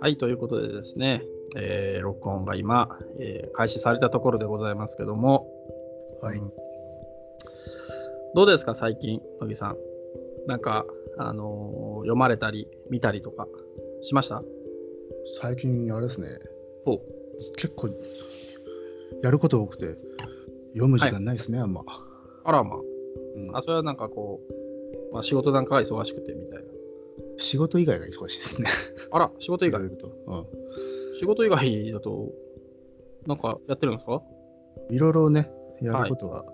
はい、ということでですね、えー録音が今、えー開始されたところでございますけども、はい。どうですか、最近、乃木さん。なんか、あのー読まれたり、見たりとかしました？最近、あれですね、お結構、やること多くて、読む時間ないですね、あんま。あらまうんあ、それはなんかこう、まあ、仕事なんかが忙しくてみたいな。仕事以外が忙しいですね。あら、仕事以外？うん仕事以外だと、なんかやってるんですか？いろいろね、やることが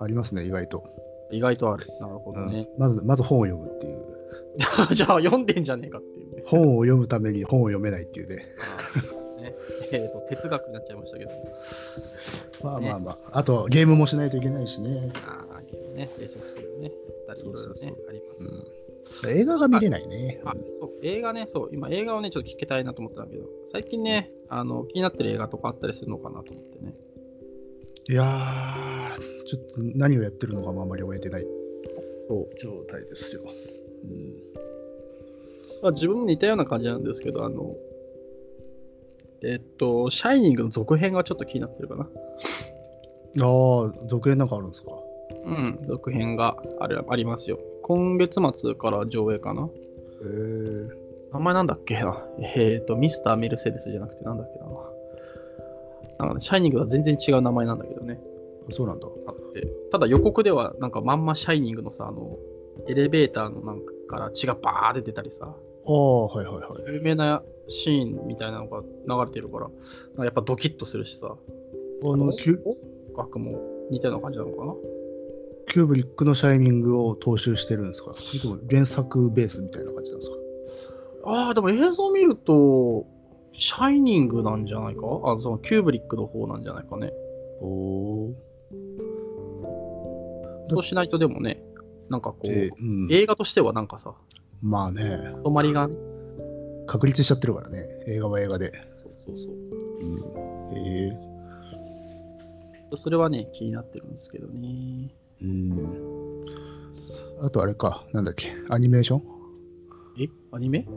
ありますね、意外と。意外とある。なるほどね。うんまず、まず本を読むっていう。じゃあ、読んでんじゃねえかっていうね。本を読むために本を読めないっていうね。あーねえっ、と、哲学になっちゃいましたけど。まあまあまあ。あと、ゲームもしないといけないしね。ああ、けどね、SSP ね、やったりいろねあります。うん映画が見れないね。あそう映画ね、そう、今映画をね、ちょっと聞きたいなと思ったんだけど、最近ね、あの気になってる映画とかあったりするのかなと思ってね。いやー、ちょっと何をやってるのかもあんまり終えてない状態ですよ。うんまあ、自分も似たような感じなんですけど、あの、えっと、シャイニングの続編がちょっと気になってるかな。ああ、続編なんかあるんですか？うん、続編があるありますよ。今月末から上映かな。へえ名前なんだっけなえっ、と、ミスター・メルセデスじゃなくてなんだっけな。なんかね、シャイニングとは全然違う名前なんだけどね。そうなんだ。あって。ただ予告では、なんかまんまシャイニングのさ、あの、エレベーターのなんかから血がバーって出たりさ、ああ、はいはいはい。有名なシーンみたいなのが流れてるから、やっぱドキッとするしさ、あのキュ、楽も似たような感じなのかな？キューブリックのシャイニングを踏襲してるんですか？原作ベースみたいな感じなんですか？ああ、でも映像見ると、シャイニングなんじゃないか？あそのキューブリックの方なんじゃないかね。おお。そうしないとでもね、なんかこう、で、うん、映画としてはなんかさ、まあね、止まりがね、確立しちゃってるからね、映画は映画で。そうそうそう。うん、へえそれはね、気になってるんですけどね。うん。あとあれか、なんだっけ、アニメーション？え？アニメ？ね、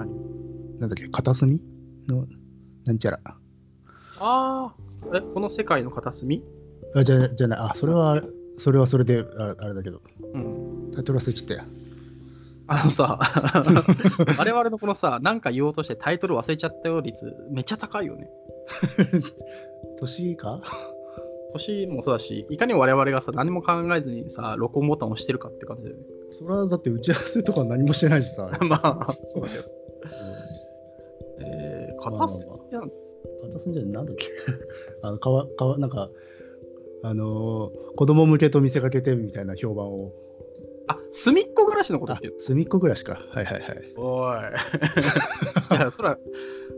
アニメ？なんだっけ、片隅？の、なんちゃら。ああ、え、この世界の片隅？あ、じゃじゃない、あ、それは、それはそれであれあれだけど、うん。タイトル忘れちゃったよ。あのさ、我々のこのさ、なんか言おうとしてタイトル忘れちゃったよ率、めっちゃ高いよね。年か？年もそうだし、いかに我々がさ、何も考えずにさ、録音ボタンを押してるかって感じだよね。それはだって打ち合わせとか何もしてないしさ。まあ、そうだけど。えー、片隅まあまやん片隅じゃなんだっけ？あのかわかわなんかあのー子供向けと見せかけてみたいな評判をあ、隅っこ暮らしのことってる。隅っこ暮らしかはいはいはいおい。いや、そら、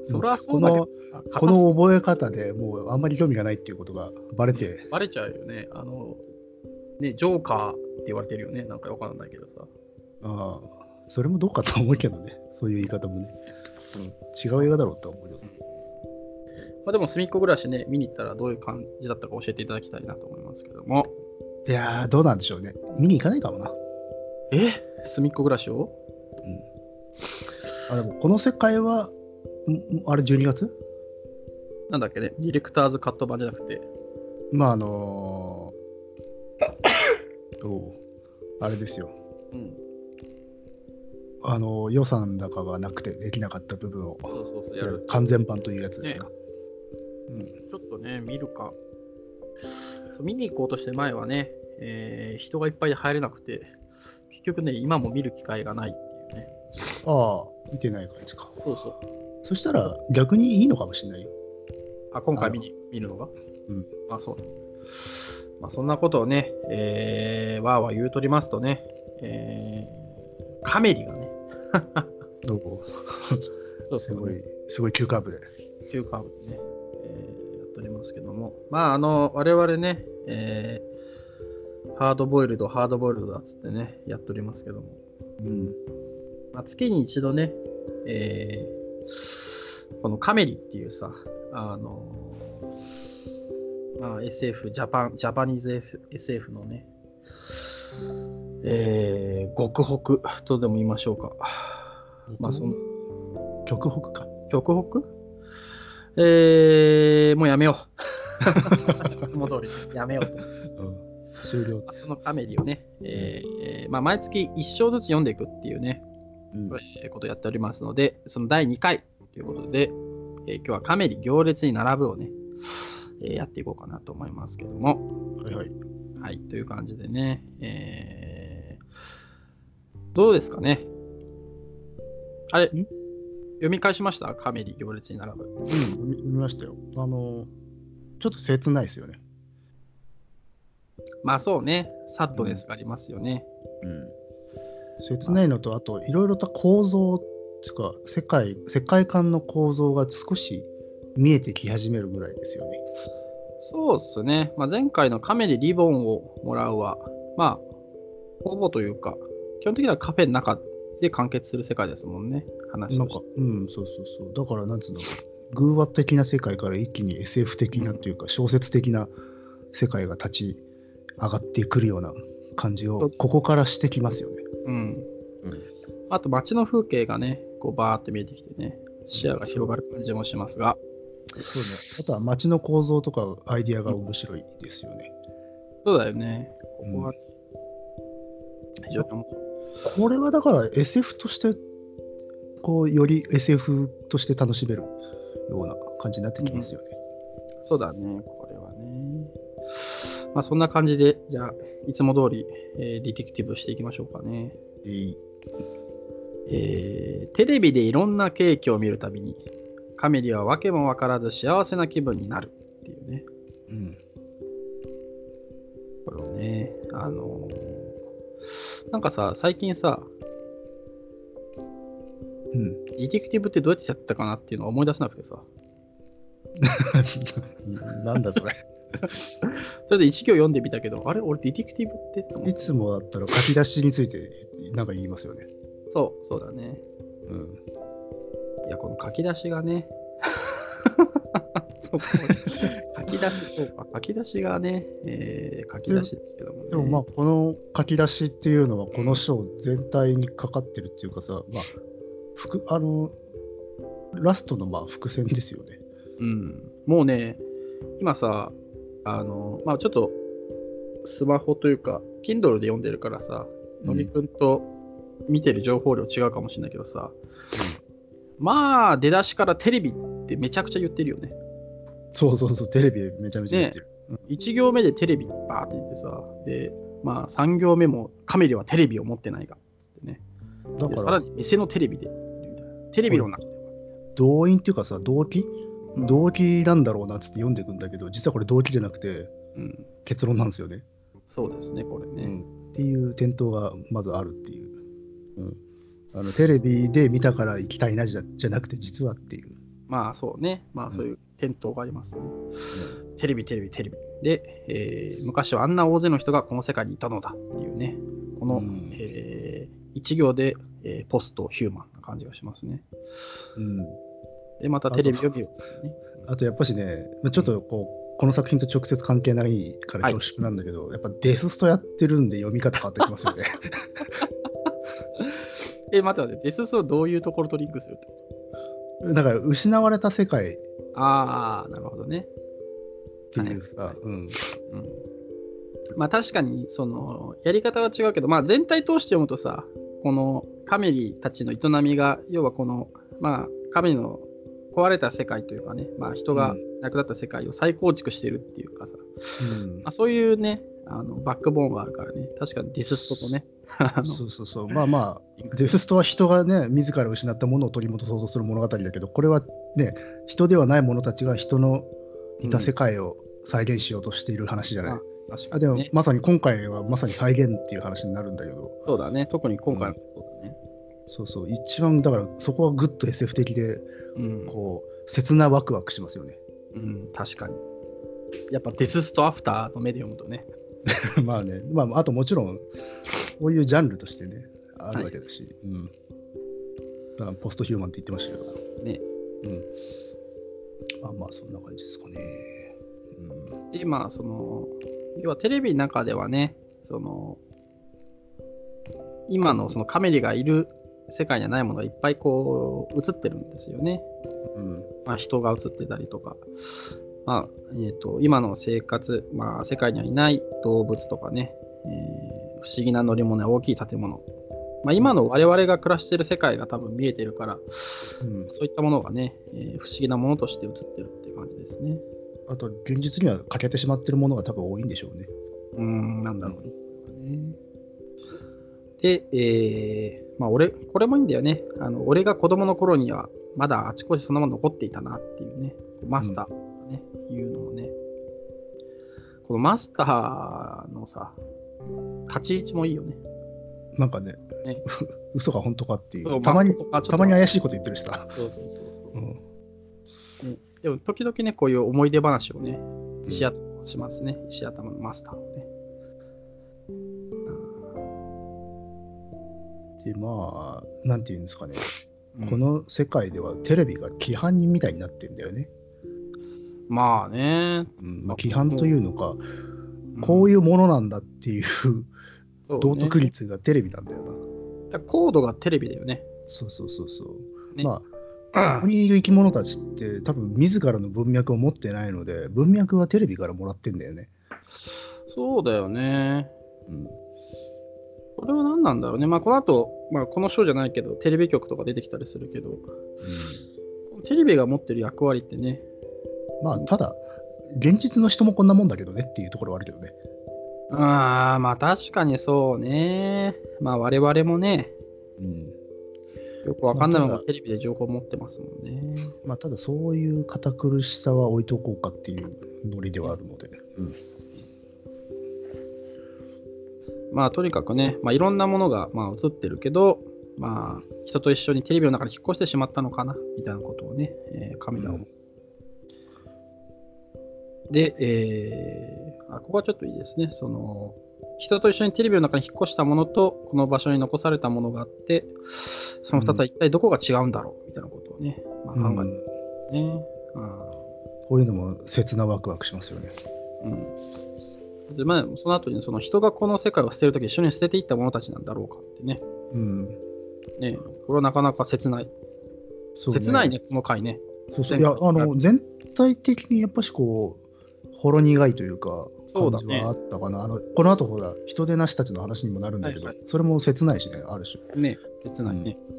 そらそうだけどさ、この覚え方でもうあんまり興味がないっていうことがバレてバレちゃうよね。あの、ね、ジョーカーって言われてるよね。なんかわかんないけどさ。ああそれもどうかと思うけどねそういう言い方もね、うん違う映画だろうと思うよまあ、でも、隅っこ暮らしね、見に行ったらどういう感じだったか教えていただきたいなと思いますけども。いやーどうなんでしょうね見に行かないかもなえ？隅っこ暮らしを？あでもこの世界はんあれ12月？なんだっけね、ディレクターズカット版じゃなくて、まああのー おうあれですよ。うん。あの予算高がなくてできなかった部分をそうそうそう、やる。完全版というやつですな。ちょっとね、見るか。見に行こうとして前はね、えー人がいっぱいで入れなくて、結局ね、今も見る機会がないっていうね。うん、ああ、見てない感じか。そうそう。そしたら逆にいいのかもしれないよ。あ、今回見に見るのが？うん。あ、そう。まあ、そんなことをね、えー、わーわー言うとりますとね、えー、カメリがね、ど うそうすごい、すごい急カーブで。急カーブでね、えーやっておりますけども、まあ、あの、我々ね、えー、ハードボイルド、ハードボイルドだっつってね、やっておりますけども、うん。まあ、月に一度ね、えーこのカメリっていうさ、あのまあ、SF、 Japan、Japanese SF のね、えー、極北とでも言いましょうか。まあ、その、極北か。極北？えー、もうやめよう。いつも通り、やめようと。うん、終了。そのカメリをね、えーえーまあ、毎月1章ずつ読んでいくっていうね、うんえーことをやっておりますので、その第2回ということで、えー今日はカメリ行列に並ぶをね、えーやっていこうかなと思いますけども、はいはい。はい、という感じでね、えーどうですかね？あれ、ん？読み返しました？カメリ行列に並ぶ。うん、見見ましたよ。あの、ちょっと切ないですよね。まあそうね、サッドネスがありますよね。うん。切ないのと、あと、いろいろと構造っていうか、世界、世界観の構造が少し見えてき始めるぐらいですよね。そうっすね、まあ、前回のカメリリボンをもらうは、まあ、ほぼというか、基本的にはカフェの中で完結する世界ですもんね、話なんかうん、そうそうそう。だから、なんつうの、偶話的な世界から一気に SF 的なというか、小説的な世界が立ち上がってくるような感じを、ここからしてきますよね。うん。うんあと街の風景がね、こうバーって見えてきてね、視野が広がる感じもしますが、そうね。あとは街の構造とかアイディアが面白いですよね。そうだよね、ここは、非常に面白い。これはだから SF として、こう、より SF として楽しめるような感じになってきますよね。そうだね、これはね。まあそんな感じで、じゃあ、いつも通り、えーディティクティブしていきましょうかね。えいえーテレビでいろんなケーキを見るたびに、カメリは訳も分からず幸せな気分になるっていうね。うん。これをね、あのーなんかさ、最近さ、うん。ディティクティブってどうやってやってたかなっていうのを思い出せなくてさ、なんだそれ。それで一行読んでみたけど、あれ俺ディティクティブって？いつもだったら書き出しについてなんか言いますよね。そう、そうだね。うん。いや、この書き出しがね、そう書き出し、そうか、書き出しがね、えー書き出しですけどもね。でもまあこの書き出しっていうのはこの章全体にかかってるっていうかさ、まあ、副あのラストのまあ伏線ですよね。うん、もうね、今さ、あの、まあちょっと、スマホというか、Kindle で読んでるからさ、のびくんと見てる情報量違うかもしれないけどさ、まあ、出だしからテレビってめちゃくちゃ言ってるよね。そうそうそう、テレビめちゃめちゃ言ってる。1行目でテレビバーって言ってさ、で、まあ3行目もカメリはテレビを持ってないが、つってね。だからでさらに店のテレビで、テレビの中では。動員っていうかさ、動機うん動機なんだろうなっつって読んでいくんだけど、実はこれ動機じゃなくてうん、結論なんですよね。そうですね、これね。うん、っていう点灯がまずあるっていう、うん、あのテレビで見たから行きたいなじゃじゃなくて実はっていう、まあそうね、まあそういう点灯がありますね。テレビ、テレビ、テレビ。で、えー昔はあんな大勢の人がこの世界にいたのだっていうね、この、うんえー一行で、えーポストヒューマンな感じがしますね。うん、で、またテレビを見る、ね。あとやっぱしねちょっとこうこの作品と直接関係ないからはい恐縮なんだけど、やっぱデスストやってるんで読み方変わってきますよね。え、待って待って、デススはどういうところとリンクするってこと？だから失われた世界。っああ、なるほどね。ていうさ、うん、うん。まあ確かに、その、やり方は違うけど、まあ全体通して読むとさ、このカメリたちの営みが、要はこの、まあ、カメリの壊れた世界というかね、まあ人が亡くなった世界を再構築してるっていうかさ、うん。まあ、そういうね、あのバックボーンがあるからね、確かにディスストとね、そうそうそう。まあまあデスストは人がね自ら失ったものを取り戻そうとする物語だけどこれはね人ではない者たちが人のいた世界を再現しようとしている話じゃない、うん確かあでも。まさに今回はまさに再現っていう話になるんだけど。そうだね、特に今回もそうだね。そうそう。一番だからそこはぐっと SF 的でうん、こう切なワクワクしますよね。うん、確かに。やっぱデスストアフターの目で読むとね、まあね。まああともちろんこういうジャンルとしてねあるわけだし、うん。だからポストヒューマンって言ってましたけど。ね。うん。まあまあそんな感じですかね。うん。で、まあ、その、要はテレビの中ではね、その、今のそのカメリがいる世界にはないものがいっぱいこう映ってるんですよね。うん。まあ、人が映ってたりとか、まあえー、と今の生活、まあ、世界にはいない動物とかね、えー不思議な乗り物や大きい建物、まあ、今の我々が暮らしている世界が多分見えてるから、うん、そういったものがね、えー不思議なものとして映ってるっていう感じですね。あと、現実には欠けてしまってるものが多分多いんでしょうね。うーん、なんだろうね。で、えーまあ、俺、これもいいんだよね。あの俺が子供の頃には、まだあちこちそんなもの残っていたなっていうね、マスターとかね、いうのをね。このマスターのさ、立ち位置もいいよね。なんかね、ね 嘘か本当かっていそうう。たまにマスターとかちょっ、とたまに怪しいこと言ってるしさ。そうそうそうそうう。ん。ねでも、時々ね、こういう思い出話をね、しやしますね。石頭のマスターで、まあ、なんていうんですかね。うんこの世界ではテレビが規範人みたいになってんだよね。まあね。うんまあ、規範というのか、うんこういうものなんだっていう道徳率がテレビなんだよな。だコードがテレビだよね。そうそうそうそう。ねまあ、ここにいる生き物たちって多分自らの文脈を持ってないので、文脈はテレビからもらってんだよね。そうだよね。うん。これは何なんだろうね。まあ、この後、まあ、このショーじゃないけど、テレビ局とか出てきたりするけど、テレビが持ってる役割ってね、まあ、ただ、現実の人もこんなもんだけどねっていうところはあるけどね。ああ、まあ確かにそうね。まあ我々もね、うん。よくわかんないままあただまテレビで情報持ってますもんね。まあ、ただそういう堅苦しさは置いとこうかっていうノリではあるので。うん。まあとにかくね、まあいろんなものがまあ映ってるけど、まあ人と一緒にテレビの中に引っ越してしまったのかな、みたいなことをね、えーカメラを。うんで、えーあ、ここはちょっといいですね。その、人と一緒にテレビの中に引っ越したものと、この場所に残されたものがあって、その2つは一体どこが違うんだろう、みたいなことをね、まあ、考えてるね。こういうのも切なワクワクしますよね。うんうんでまあ、その後にその人がこの世界を捨てるとき一緒に捨てていった者たちなんだろうかってね。うん。ねこれはなかなか切ない。そう切ないね、この回ね。そうそういや、あの、全体的にやっぱしこう、ほろ苦いというか、そうだね感じはあったかな。あのこの後ほら、人手なしたちの話にもなるんだけど、はいはそれも切ないしね、ある種。ね、切ないね。う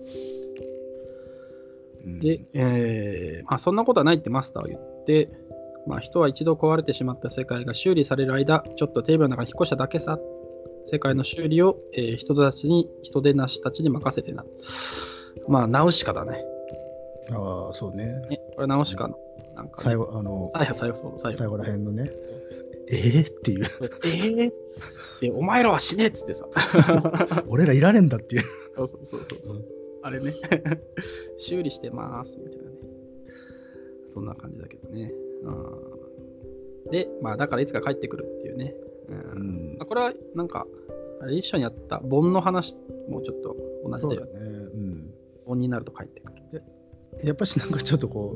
んで、えーまあ、そんなことはないってマスターは言って、まあ、人は一度壊れてしまった世界が修理される間、ちょっとテレビの中に引っ越しただけさ。世界の修理を、えー人たちに、人手なしたちに任せてな。まあ、ナウシカだね。ああ、そうね。ねこれナウシカの、なんか、ね、最後、あの、最後、最後、最後。最後らへんのね、えー、っていう、えー、で、お前らは死ねっつってさ。俺らいられんだっていう。そうそうそうそうそう。あれね。修理してますみたいなね。そんな感じだけどね。うん、で、まあだからいつか帰ってくるっていうね。うんうんまあこれはなんか、あれ一緒にやった盆の話もちょっと同じだよね。だね。うん。盆になると帰ってくる。やっぱしなんかちょっとこ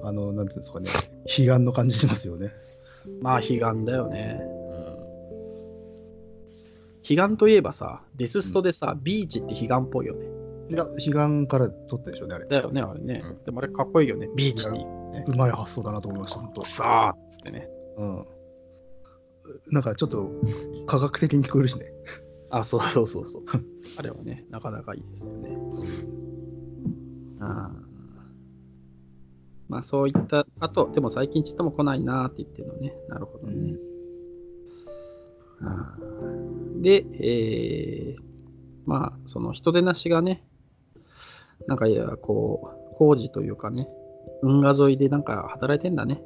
う、あの、なんていうんですかね、悲願の感じしますよね。まあ悲願だよね。悲願といえばさ、デスストでさ、ビーチって悲願っぽいよね。いや、悲願から取ったでしょうね、あれ。だよね、あれね。うんでもあれかっこいいよね。ビーチっていい。うまい発想だなと思いました、本当。さあっつってね。うん。なんかちょっと科学的に聞こえるしね。あ、そうそうそうそう。あれはね、なかなかいいですよね。あーまあそういった、あと、でも最近ちっとも来ないなーって言ってるのね。なるほどね。あーで、えーまあその人手なしがね、なんかいや、こう、工事というかね、運河沿いでなんか働いてんだね。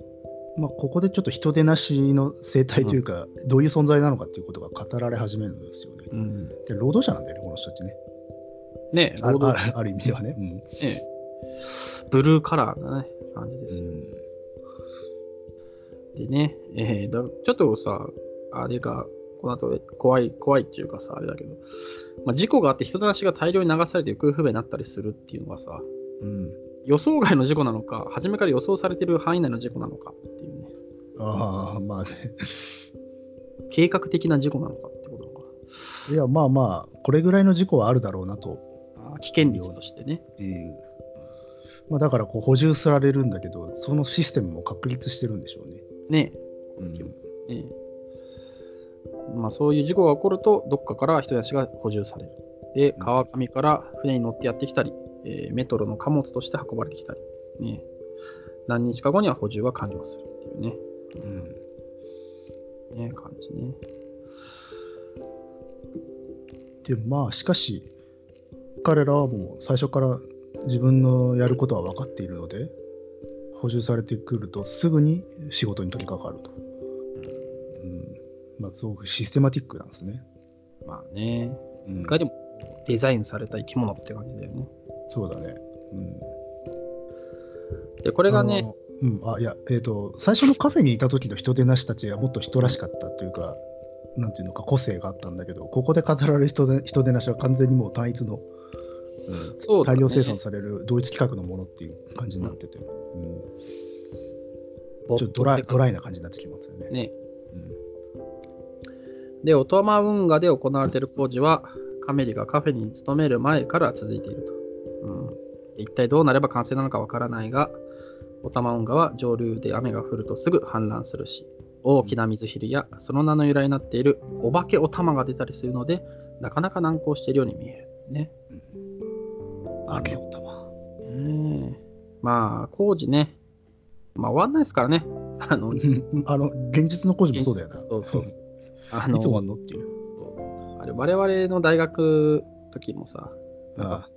まあ、ここでちょっと人手なしの生態というか、どういう存在なのかっていうことが語られ始めるんですよね。うん。で、労働者なんだよね、この人たちね。ねあ労働あある意味ではね。ねブルーカラーなね、感じですよ。うん。でね、えーだちょっとさ、あれが、この後怖い、怖いっていうかさ、あれだけど、まあ、事故があって人の足が大量に流されて行方不明になったりするっていうのはさ、うん。予想外の事故なのか、初めから予想されてる範囲内の事故なのかっていうね、ああ、まあね。計画的な事故なのかってことなのか。いや、まあまあ、これぐらいの事故はあるだろうなとあー危険率としてね。っていう。まあ、だからこう補充されるんだけど、そのシステムも確立してるんでしょうね。ねうんええまあ、そういう事故が起こると、どっかから人足が補充される。で、川上から船に乗ってやってきたり、えーメトロの貨物として運ばれてきたり、ね、何日か後には補充が完了するっていうね、うん。ね感じね。でまあしかし彼らはもう最初から自分のやることは分かっているので補充されてくるとすぐに仕事に取り掛かると、うんまあ、すごくシステマティックなんですね、まあね、うん。いかにもデザインされた生き物って感じだよね。そうだね、うん、で、これがね、うん、あいやえっ、と最初のカフェにいた時の人手なしたちはもっと人らしかったというかなんていうのか個性があったんだけどここで語られる人で人手なしは完全にもう単一の、うんそうだね。大量生産される同一規格のものっていう感じになってて、うん。ボットちょっとドライってドライな感じになってきますよね。ね。うんで、オトマ運河で行われている工事は、カメリがカフェに勤める前から続いていると。うん、一体どうなれば完成なのかわからないが、オタマ運河は上流で雨が降るとすぐ氾濫するし、大きな水昼やその名の由来になっているお化けお玉が出たりするので、なかなか難航しているように見える。ね。あけおたま。ねえまあ、工事ね、まあ終わんないですからね。あの、あの現実の工事もそうだよな。そうそう。あいつ終わの、んのっていう。あれ、我々の大学時もさ、ああ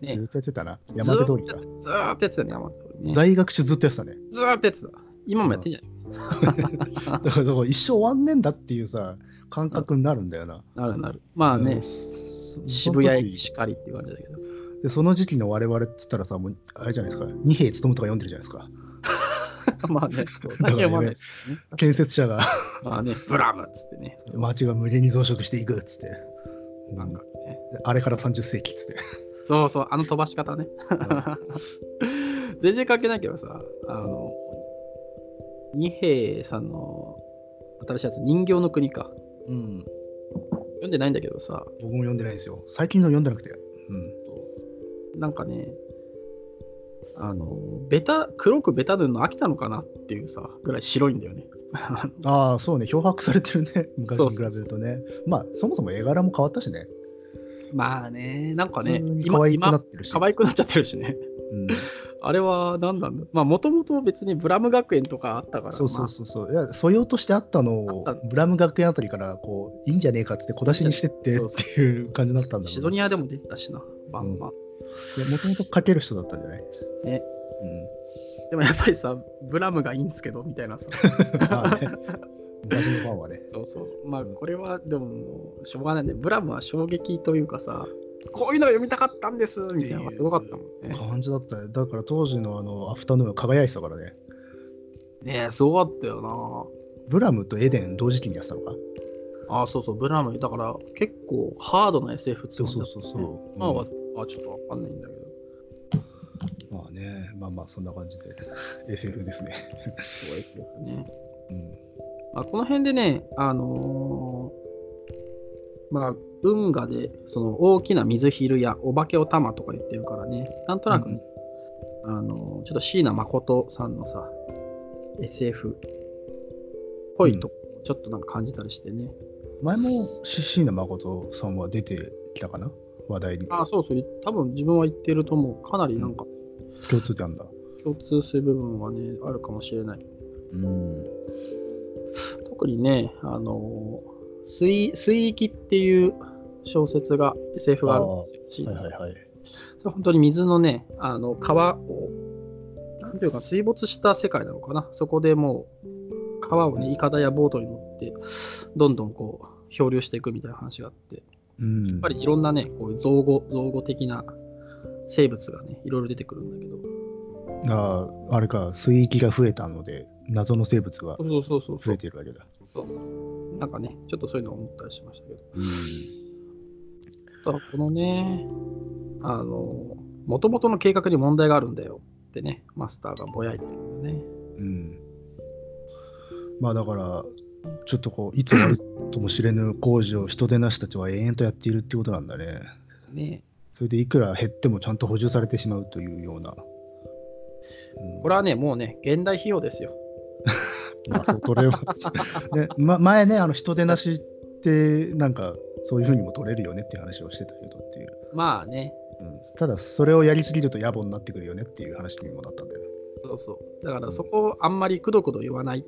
ねずっとやってたな。山手通りか。ずーっとやってたね、山手通りね。在学中ずっとやってたね。ずーっとやってた。今もやってんじゃ だからだから一生終わんねえんだっていうさ、感覚になるんだよな。ないなるなる。まあねうん、そ渋谷駅しかりっていう感じだけど。でその時期の我々っつったらさ、もうあれじゃないですか、二兵勤むとか読んでるじゃないですか。まあね、そう最近読まないですけどね。建設者がまあね、ブラムっつってね。街が無限に増殖していくっつって。なんかね。であれから30世紀っつって。そうそう、あの飛ばし方ね。全然関係ないけどさ、あの、二平さんの新しいやつ、人形の国か。うん。読んでないんだけどさ、僕も読んでないんですよ。最近の読んでなくて。うん。なんかね、あの、ベタ、黒くベタ塗るの飽きたのかなっていうさ、ぐらい白いんだよね。ああ、そうね、漂白されてるね、昔に比べるとね。まあ、そもそも絵柄も変わったしね。まあね、なんかね可愛くなってるし。可愛くなっちゃってるしね。うん、あれは何なんだ？まあ、もともと別にブラム学園とかあったから、そうそうそうそう。いや、素養としてあったのをブラム学園あたりから、こう、いいんじゃねえかっつって小出しにしてってっていう感じだったんまあ、だシドニアでも出てたしな、バンバン。もともと書ける人だったんじゃない？ね。うん。でもやっぱりさ、ブラムがいいんですけど、みたいなさ。ま あね、昔のファンはね。そうそう。まあ、これはでももう、しょうがないね。ブラムは衝撃というかさ、こういうのが読みたかったんですみたいなのがすごかったもんね。感じだったね。だから当時のあのアフタヌーンは輝いてたからね。ねえ、すごかったよな。ブラムとエデン同時期にやってたのか？あそうそう、ブラム。だから結構ハードな SF ってそうそうそうそう。まあ、うんわあちょっとわかんないんだけど。まあね、まあまあそんな感じで SF ですね。そう SF ね。うん。まあ、この辺でね、あのーまあ、運河でその大きな水昼やお化けお玉とか言ってるからね、なんとなくね、あのーちょっと椎名誠さんのさ、SF っぽいとこ、ちょっとなんか感じたりしてね。前も椎名誠さんは出てきたかな？話題に。あそうそう、多分自分は言ってると思う。かなりなんか共通点だ。共通する部分はね、あるかもしれない。うん。特にね、あのー水水域っていう小説が SF があるんですよ。はいはいはい。本当に水のね、あの川を、なんていうか、水没した世界なのかな。そこでもう、川をね、いかだやボートに乗って、どんどんこう、漂流していくみたいな話があって、やうん。っぱりいろんなね、こういう造語、造語的な生物がね、いろいろ出てくるんだけど、ああ、あれか、水域が増えたので、謎の生物が増えているわけだ。そうなんかね、ちょっとそういうのを思ったりしましたけど。うん。ただこのね、あの、もともとの計画に問題があるんだよってね、マスターがぼやいてるんだよね。うん。まあだから、ちょっとこういつ終わるともしれぬ工事を人手なしたちは延々とやっているってことなんだね。ねそれでいくら減ってもちゃんと補充されてしまうというような。うんこれはね、もうね、現代費用ですよ。まあ、そう取れます。で、ま、前ね、あの人手なしって、なんか、そういうふうにも取れるよねっていう話をしてたけどっていう。まあね、うん、ただ、それをやりすぎると野暮になってくるよねっていう話にもなったんだよね。そうそう。だからそこをあんまりくどくど言わない。っ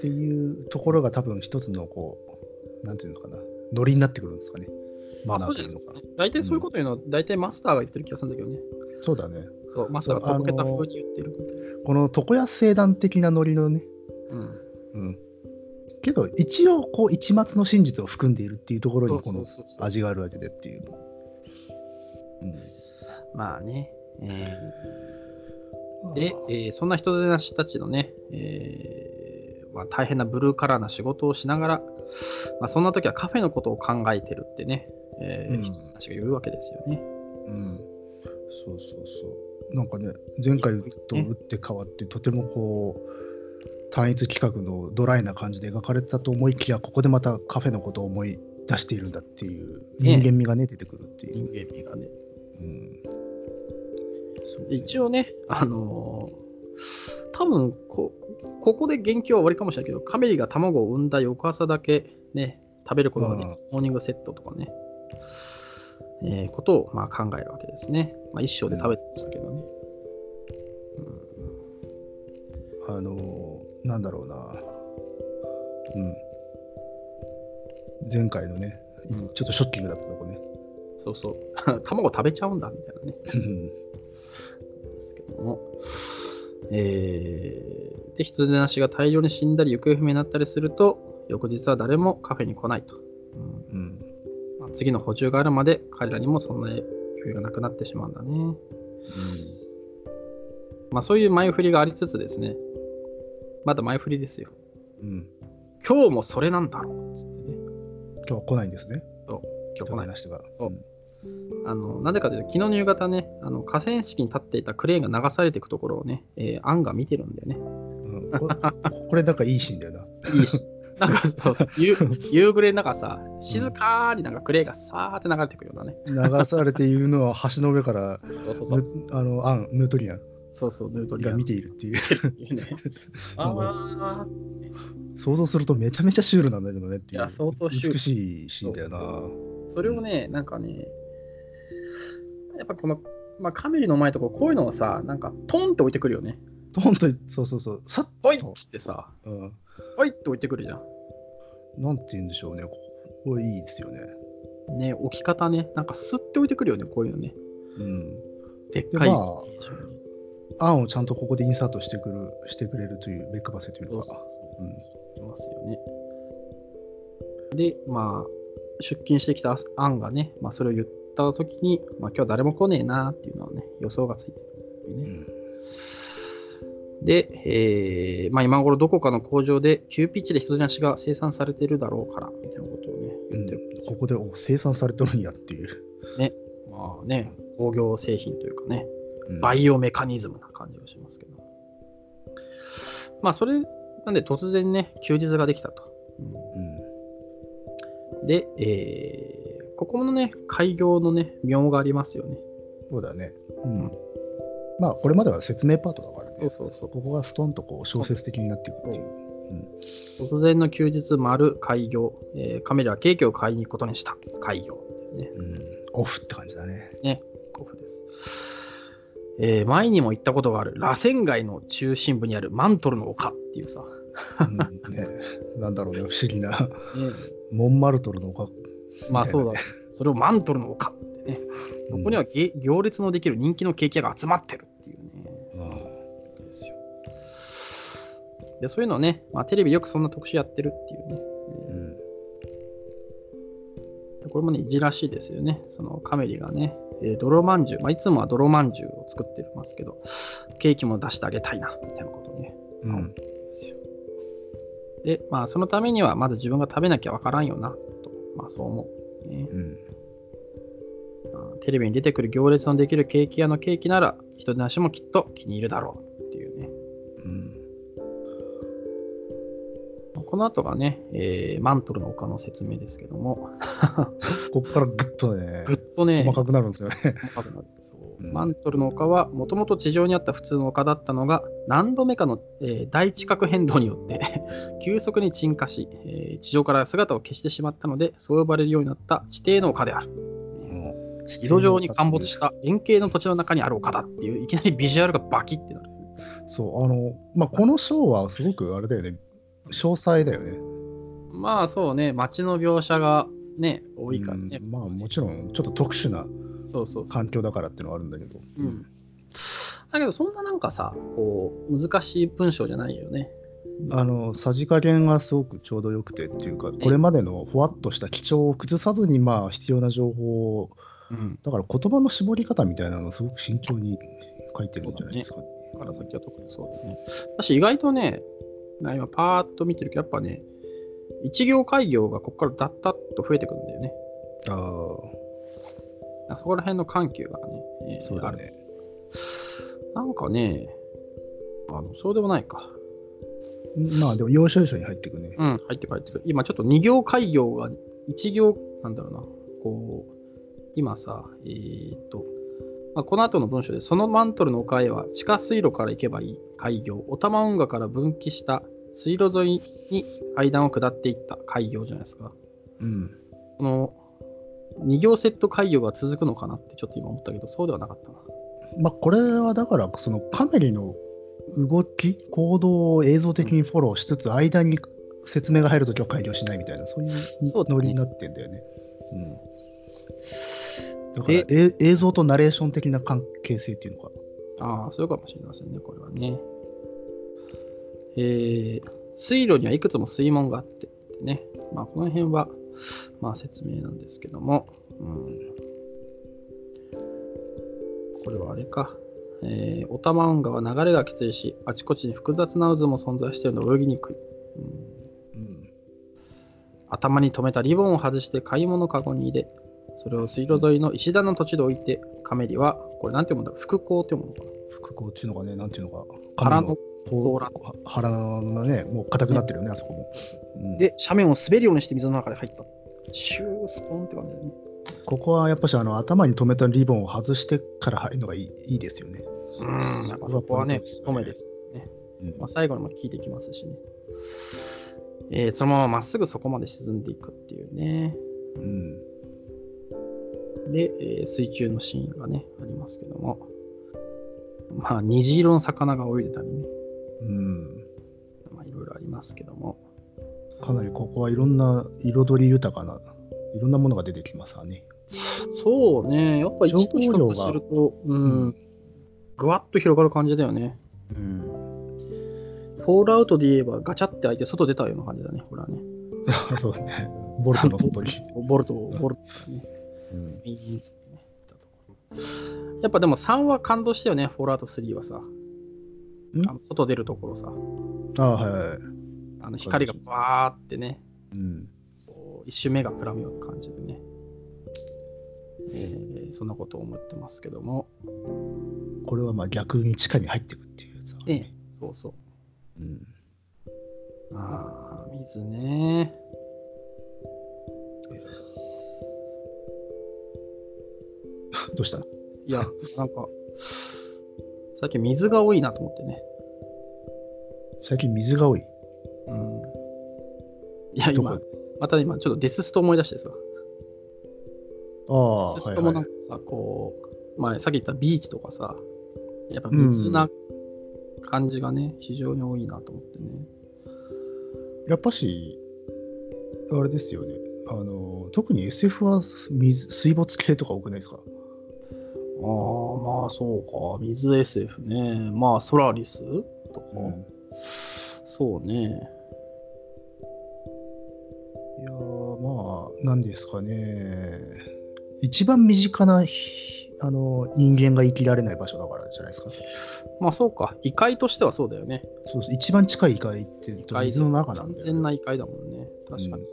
ていうところが多分一つのこう、なんていうのかな、ノリになってくるんですかね。マナーというのか。大体そういうこと言うのは、大体マスターが言ってる気がするんだけどね。そうだね。そう、マスターがとぼけた風に言ってる。この床屋聖団的なノリのね、うん。うん。けど、一応、こう、一末の真実を含んでいるっていうところに、このそうそうそう味があるわけでっていう。うんまあね。えーで、えーそんな人手なしたちのね、えーまあ、大変なブルーカラーな仕事をしながら、まあ、そんな時はカフェのことを考えてるってね、えーうん人たちが言うわけですよね。うん、そうそうそう。なんかね、前回と打って変わって、とてもこう、単一企画のドライな感じで描かれてたと思いきや、ここでまたカフェのことを思い出しているんだっていう、ね人間味がね、出てくるっていう。人間味がね。うんそうで一応ね、あのー多分こ、ここで言及は終わりかもしれないけど、カメリが卵を産んだ翌朝だけね、食べることができるモーニングセットとかね、えーことをまあ考えるわけですね。まあ、一生で食べてましたけどね。あのーなんだろうな。うん。前回のね、うんちょっとショッキングだったとこね。そうそう。卵食べちゃうんだみたいなね。うんですけども。えー、で、人手なしが大量に死んだり、行方不明になったりすると、翌日は誰もカフェに来ないと。うんうん。まあ、次の補充があるまで、彼らにもそんな余裕がなくなってしまうんだね。まあ、そういう前振りがありつつですね、まだ前振りですよ。うん。うん。今日もそれなんだろうっつってね。今日は来ないんですね。今日来ない。そうあのなんでかというと、昨日の夕方ね、あの河川敷に立っていたクレーンが流されていくところをね、えーアンが見てるんだよね。うんこれ これなんかいいシーンだよな。いいし、なんかそうそう夕夕暮れの中さ、静かになんかクレーンがさーって流れてくるようなね。流されているのは橋の上からそうそうそう。ぬあのアン、ヌートリアンそうそう、ヌートリアンが見ているっていう。ね。ああ、想像するとめちゃめちゃシュールなんだけどねっていう。いや相当美しいシーンだよな。それをね、なんかね、やっぱこの、まあ、カメリの前とかこういうのがさ、なんかトンって置いてくるよね。本当に、そうそうそう。さっほいっつってさ、と、うん、ほいって置いてくるじゃなんて言うんでしょうね。ここれいいですよね。ん。ね、置き方ね、なんかスッて置いてくるよね、こういうのね。うん。でっかい。でまあ、アンをちゃんとここでインサートしてくるしてくれるというベックバセというそうそか。うんいますよね。で、まあ、出勤してきたアンがね、まあ、それを言ったときに、まあ、今日誰も来ねえなっていうのはね、予想がついてるっていうね。で、えーまあ、今頃どこかの工場で急ピッチで人出しが生産されてるだろうから、みたいなことをね、うん言ってる。ここでお生産されてるんやっていう。まあね、工業製品というかね、うんバイオメカニズムな感じがしますけど。まあ、それなんで突然ね、休日ができたと。うんうんで、えーここのね、開業のね、妙がありますよね。そうだね。うん。まあ、これまでは説明パートだからね。そうそうそう。ここがストンとこう小説的になっていくっていう。突然の休日丸開業、えーカメラはケーキを買いに行くことにした。開業ね。うん。オフって感じだね。オフです。えー前にも行ったことがある螺旋街の中心部にあるマントルの丘っていうさ、うんね、なんだろうね、不思議な。ねモンマルトルの丘。まあそうだ、それをマントルの丘。ってね、そこにはげ行列のできる人気のケーキ屋が集まってるっていうね、うん。ですよ。でそういうのをね、まあ、テレビよくそんな特集やってるっていうね、うん。でこれもね、いじらしいですよね。そのカメリがね、えー泥まんじゅう、まあ、いつもは泥まんじゅうを作ってますけど、ケーキも出してあげたいな、みたいなことをね、うん。でまあ、そのためには、まず自分が食べなきゃわからんよな、と、まあ、そう思う、ね。うん。まあテレビに出てくる行列のできるケーキ屋のケーキなら、人出しもきっと気に入るだろう。っていうね。うん。ここの後がね、えーマントルの丘の説明ですけども、ここからぐっとねぐっとね、細かくなるんですよね。細かくなるマントルの丘はもともと地上にあった普通の丘だったのが何度目かの、えー大地殻変動によって 急速に沈下し、えー地上から姿を消してしまったのでそう呼ばれるようになった地底の丘である。井戸状に陥没した円形の土地の中にある丘だっていういきなりビジュアルがバキってなる。そうあのまあこの章はすごくあれだよね。詳細だよね。まあそうね。街の描写がね多いからね、うんまあもちろんちょっと特殊なそうそう環境だからっていうのはあるんだけど。うんだけどそんななんかさこう難しい文章じゃないよねあのさじ加減がすごくちょうどよくてっていうかこれまでのふわっとした基調を崩さずにまあ必要な情報をうんだから言葉の絞り方みたいなのをすごく慎重に書いてるんじゃないですかね。から先は特にそうだね。私意外とね、な今パーッと見てるけど、やっぱね、一行開業がここからダッタッと増えてくるんだよね。ああそこら辺の緩急がね、そうだね。なんかね、あのそうでもないか。まあでも要所要所に入っていくね。うん、入ってくる入ってくる。今ちょっと二行開業が一行、なんだろうな、こう、今さ、えーっと、まあ、この後の文章で、そのマントルの丘へは地下水路から行けばいい開業、オタマ運河から分岐した水路沿いに階段を下っていった開業じゃないですか。うん。この2行セット開業が続くのかなってちょっと今思ったけど、そうではなかったな。まあこれはだからそのかなりの動き行動を映像的にフォローしつつ間に説明が入るときは改良しないみたいなそういうノリになってんだよね。うん、だからでえ映像とナレーション的な関係性っていうのか。ああ、そうかもしれませんね、これはね。えー、水路にはいくつも水門があって、ね、まあ、この辺は、まあ、説明なんですけども、うん、これはあれか。えー、オタマ運河は流れがきついし、あちこちに複雑な渦も存在しているので泳ぎにくい。うん。うん。頭に留めたリボンを外して買い物かごに入れ、それを水路沿いの石段の土地で置いて、カメリは、これなんて読むんだろう、副校って読むのかな。副校っていうのがね、なんていうのか、腹のこ甲羅う腹のね、もう硬くなってるよね、あそこも。うんで、斜面を滑るようにして水の中で入った。シュースポンって感じだね。ここはやっぱしあの頭に留めたリボンを外してから入るのがいいいいですよね。うん、そこはね、そ止めですですね。うんまあ、最後にも聞いてきますしね。えーそのまままっすぐそこまで沈んでいくっていうね。うんで、えー水中のシーンがね、ありますけども。まあ、虹色の魚が泳いでたりね。うんまあ、いろいろありますけども。かなりここはいろんな彩り豊かないろんなものが出てきますわね。そうね、やっぱ一と比較すると、うん、ぐわっと広がる感じだよね。うん、フォールアウトで言えばガチャって開いて外出たような感じだね、ほらね。そうですね。ボルトの外に。ボルト、ボルトがね。うんビーンってね行ったところやっぱでも3は感動したよね、フォールアウト3はさ。あの外出るところさ。ああはいはい。あの光がバーってね、うん一瞬目がくらむような感じでね。えーそんなことを思ってますけども。これはまあ逆に地下に入っていくっていうやつだね。ね、そうそう。うんああ、水ね。どうした？いや、なんか、最近水が多いなと思ってね。最近水が多い？うん。いや、今また今、ちょっとデススト思い出してさ。ああ、デススはいはトもないんか。さ、こう、まあ、さっき言ったビーチとかさ、やっぱ水な感じがね、非常に多いなと思ってね。やっぱし、あれですよね。あの特に SF は水水没系とか多くないですか？ああ、まあそうか。水 SF ね。まあ、ソラリス？とか。うんそうね。いやーまあ、なんですかね。一番身近なひあの人間が生きられない場所だからじゃないですか。まあそうか。異界としてはそうだよね。そう一番近い異界って言うと水の中なんだよ、完全ね。な異界だもんね。確かに。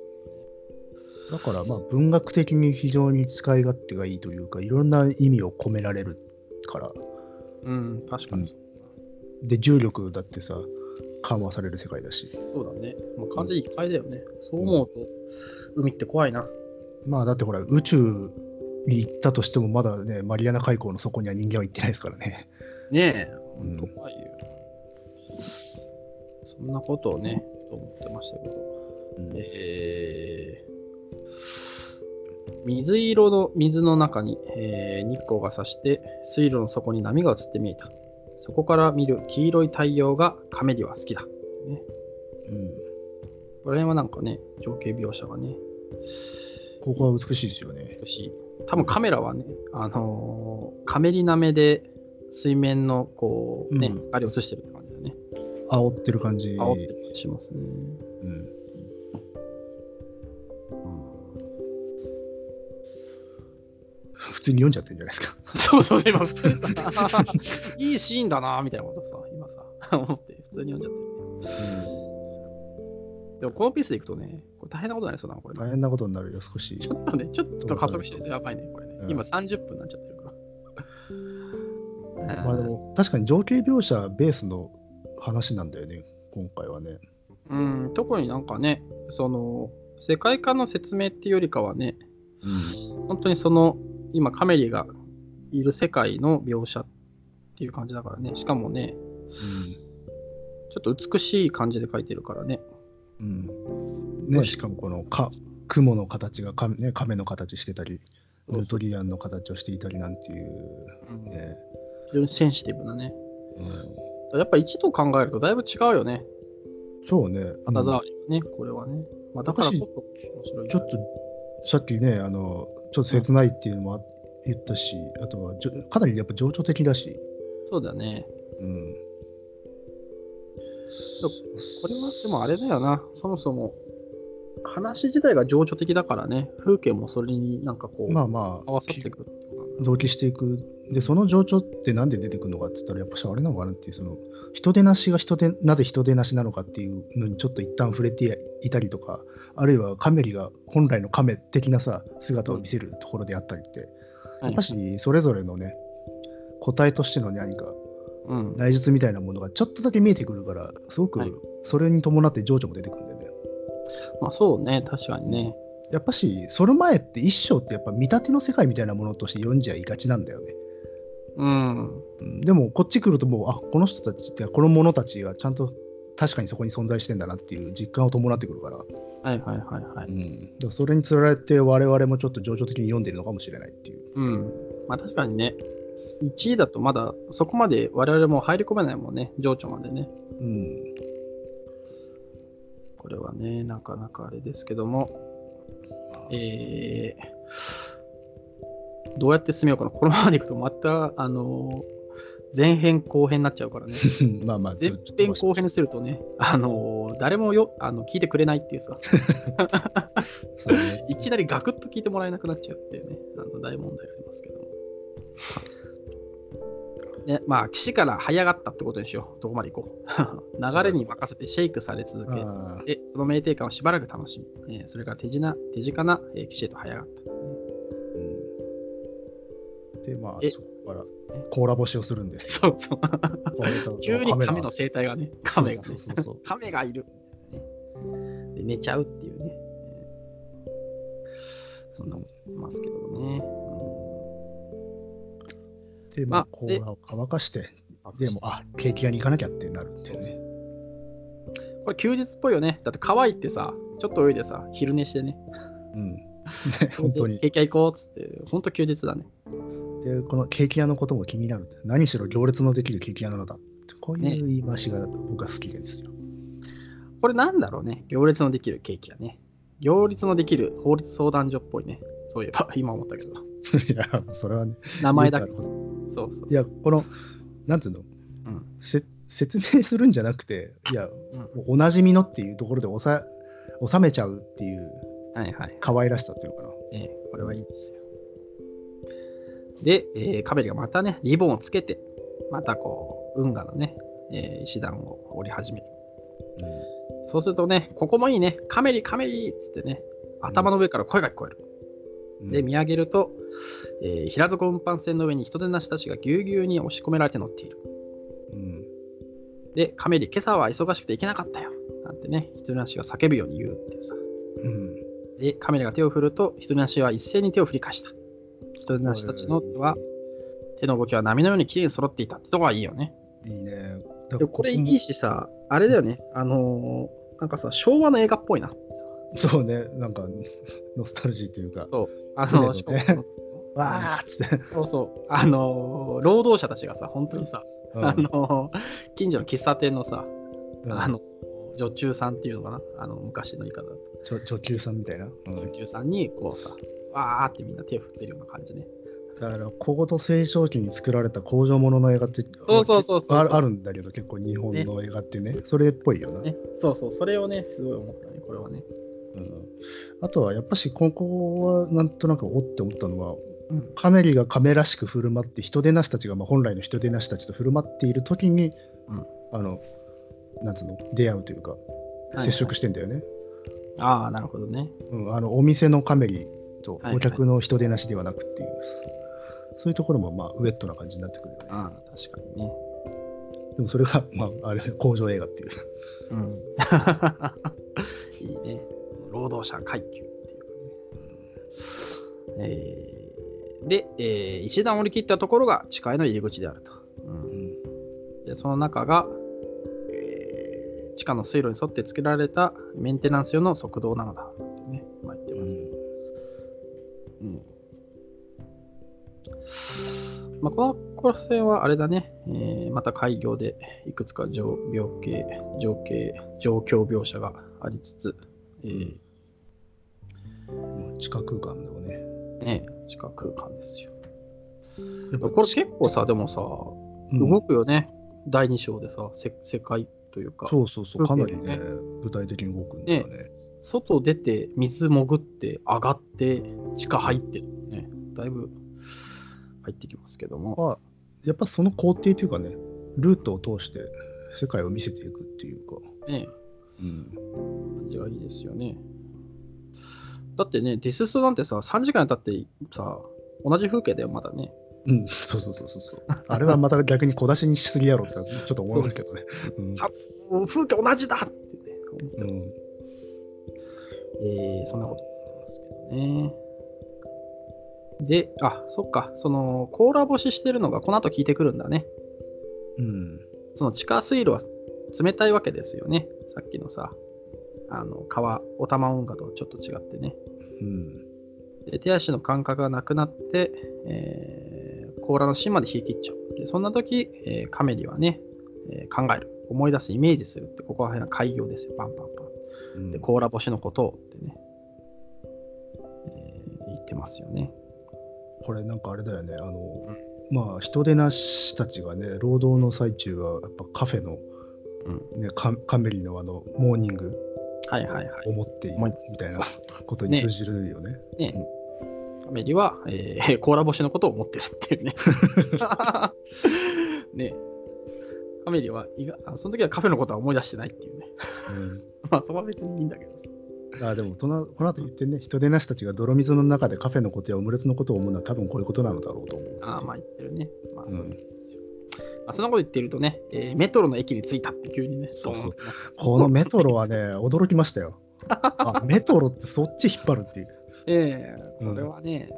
だからまあ文学的に非常に使い勝手がいいというか、いろんな意味を込められるから。うん、確かに。で、重力だってさ、緩和される世界だし。そうだね。まあ、完全に一回だよね。そう思うと、海って怖いな。まあだってほら、宇宙に行ったとしても、まだね、マリアナ海溝の底には人間は行ってないですからね。ねえ、うん怖いよ。そんなことをね、と思ってましたけど。うんえー水色の水の中に、えー日光が差して水路の底に波が映って見えた。そこから見る黄色い太陽がカメリは好きだ。ね、うんこれはなんかね、情景描写がね、ここは美しいですよね。美しい。多分カメラはね、あのーカメリナメで水面のこうね、うん光を映してるって感じだね。煽ってる感じ。煽ってる感じしますね。普通に読んじゃってるんじゃないですか。そうそう、今普通にさ、いいシーンだなみたいなことさ、今さ、思って普通に読んじゃってる。でもこのピースでいくとね、これ大変なことになりそうだな、これ、大変なことになるよ、少し。ちょっとね、ちょっと加速してるやばいね、これね。うん今30分になっちゃってるから。まあでも、確かに情景描写ベースの話なんだよね、今回はね。うん、特になんかね、その、世界観の説明っていうよりかはね、本当にその、今カメリがいる世界の描写っていう感じだからね、しかもね、ちょっと美しい感じで描いてるからね。うん。うん。ね、しかもこのか雲の形がか、ね、亀の形してたり、ヌートリアンの形をしていたりなんていう、うんね。非常にセンシティブなね。うん、やっぱ一度考えるとだいぶ違うよね。そうね。肌触りがね、これはね。まあ、だからこそ面白い。ちょっと、さっきね、あの、ちょっと切ないっていうのもあ言ったし、あとはかなりやっぱ情緒的だし、そうだね。うん。これはでもあれだよな。そもそも話自体が情緒的だからね。風景もそれになんかこう、まあま合わさってくるってことなんだあ、同期していく。で、その情緒ってなんで出てくるのかって言ったら、やっぱしあれなのかなっていう、その、人手なしが人手、なぜ人手なしなのかっていうのにちょっと一旦触れていたりとか、あるいはカメリが本来のカメ的なさ、姿を見せるところであったりって、やっぱしそれぞれのね、個体としての何かうん。内実みたいなものがちょっとだけ見えてくるから、すごはいくそれに伴って情緒も出てくるんだよね。まあそうね、確かにね。やっぱし、その前って一章ってやっぱ見立ての世界みたいなものとして読んじゃいがちなんだよね。うん。うんでもこっち来るともう、あこの人たちってこの者たちがちゃんと確かにそこに存在してんだなっていう実感を伴ってくるから、はいはいはいはい。うん、だからそれにつられて我々もちょっと情緒的に読んでるのかもしれないっていう。うん。まあ確かにね、1位だとまだそこまで我々も入り込めないもんね、情緒までね。うん、これはね、なかなかあれですけども、えー、どうやって進めようかな。このままでいくとまた、あのー前編後編になっちゃうからね。まあまあ、前編後編にするとね、あのー誰もよあの聞いてくれないっていうさ、そうね いきなりガクッと聞いてもらえなくなっちゃうっていうね、あの大問題がありますけども。ね、まあ、岸から這い上がったってことにしよう。どこまで行こう。流れに任せてシェイクされ続け、で、その酩酊感をしばらく楽しみ、えーそれから手近な手近な、えー騎士へと這い上がった。うんで、まあえ、そこから甲羅干しをするんですよ。そうそう。急に亀の生態がね、亀がねそうそうそう亀がいる。で、寝ちゃうっていうね。そんなことますけどね。で、まあ、まあで甲羅を乾かして、うんでも、あ、ケーキ屋に行かなきゃってなるっていうね。これ休日っぽいよね。だって可愛いってさ、ちょっと泳いでさ、昼寝してね。うん。ね本当にケ。ーキ屋行こうっつって、本当休日だね。で、このケーキ屋のことも気になる。何しろ行列のできるケーキ屋なのだ。こういう言い回しが僕は好きですよ。これなんだろうね。行列のできるケーキ屋ね。行列のできる法律相談所っぽいね。そういえば、今思ったけど。いや、それはね。名前だけそうそうい。や、この、なんていうの、うんせ説明するんじゃなくて、いや、おなじみのっていうところで収収めちゃうっていうはいはい。可愛らしさっていうのかな。ええこれはいいですよ。で、えーカベリがまたね、リボンをつけて、またこう、運河のね、えー石段を降り始める。そうするとね、ここもいいね、カメリ、カメリっつってね、頭の上から声が聞こえる。うんで、見上げると、えー平底運搬船の上に人手なしたちがぎゅうぎゅうに押し込められて乗っている。うんで、カメリ、今朝は忙しくて行けなかったよ。なんてね、ヒトナシが叫ぶように言うっていうさ。うん。で、カメラが手を振ると、ヒトナシは一斉に手を振り返した。ヒトナシたちの手は、手の動きは波のように綺麗に揃っていたってとこがいいよね。いいね。だでこれいいしさ、あれだよね、あのーなんかさ、昭和の映画っぽいな。そうね、なんか、ノスタルジーというか、あの、船のしかもねわーっつって、そうそう、あのー労働者たちがさ、本当にさ、うん。あのー近所の喫茶店のさ、うん。あの、女中さんっていうのかな、あの昔の言い方だと、女給さんみたいな？うん。女中さんにこうさ、わーってみんな手を振ってるような感じね。だから高度成長期に作られた工場ものの映画ってそうそうそうそうあるあるんだけど結構日本の映画ってねそれっぽいよな、ね、そうそう、それをね、すごい思ったね、これはね。うん、あとはやっぱしここはなんとなくおって思ったのはうん、カメリがカメらしく振る舞って人手なしたちがまあ本来の人手なしたちと振る舞っている時に、うん。あのなんつうの出会うというかはい接触してんだよね、ああ、なるほどね。うん、あのお店のカメリとはいはいお客の人手なしではなくっていう、そういうところもまあウェットな感じになってくるよねああ、確かにね。でもそれが、まあ、あれ工場映画っていううん。いいね。労働者階級っていうかね。えーで、えー一段降り切ったところが地下への入り口であると。うんでその中が、えー地下の水路に沿って作られたメンテナンス用の側道なのだ。ってね、まあ、言ってます。うん。まあ、この構成はあれだね、えーまた開業でいくつか状病形、情景、状況描写がありつつ、えー。うん。地下空間だよね。ね、地下空間ですよ。やっぱこれ結構さ、でもさ、うん。動くよね、第2章でさ、せ世界というか、そうそうそう、かなりね具体的に動くんだよね。外出て、水潜って、上がって、地下入ってるね、だいぶ入ってきますけども。まあ、やっぱその工程というかね、ルートを通して世界を見せていくっていうか、ね、うん、感じがいいですよね。だってね、ディスストなんてさ、3時間経ってさ、同じ風景だよ、まだね。うん、そうそうそうそう。あれはまた逆に小出しにしすぎやろってちょっと思いますけどね。うんあ風景同じだってね、うんえーそんなこと言ってますけどね。で、あ、そっか、その、甲羅干ししてるのがこの後効いてくるんだね。うんその地下水路は冷たいわけですよね。さっきのさ、あの、川、オタマ運河とちょっと違ってね。うんで手足の感覚がなくなって、えー甲羅の芯まで引き切っちゃう。でそんな時、えーカメリはね、えー考える、思い出す、イメージするって、ここら辺は開業ですよ、パンパンパン。うんで、甲羅干しのことをってね、えー言ってますよね。これなんかあれだよね、あの、まあ人手なしたちがね、労働の最中はやっぱカフェの、うん。ね、カカメリのあのモーニングはいはいはい。を持っているみたいなことに通じるよね。ね、カメリは、えー、甲羅干しのことを思ってるっていうね。ねカメリは意外あその時はカフェのことは思い出してないっていうね。まあそこは別にいいんだけどさ。うん、あでもこのこの後言ってね、人手なしたちが泥水の中でカフェのことやオムレツのことを思うのは多分こういうことなのだろうと思う。ああ、まあ言ってるね。まあうんそうですよ。まあ、そんなこと言ってるとね、えーメトロの駅に着いたって急にね。そうそうこのメトロはね、驚きましたよ。あメトロってそっち引っ張るっていう。ええうんこれはね、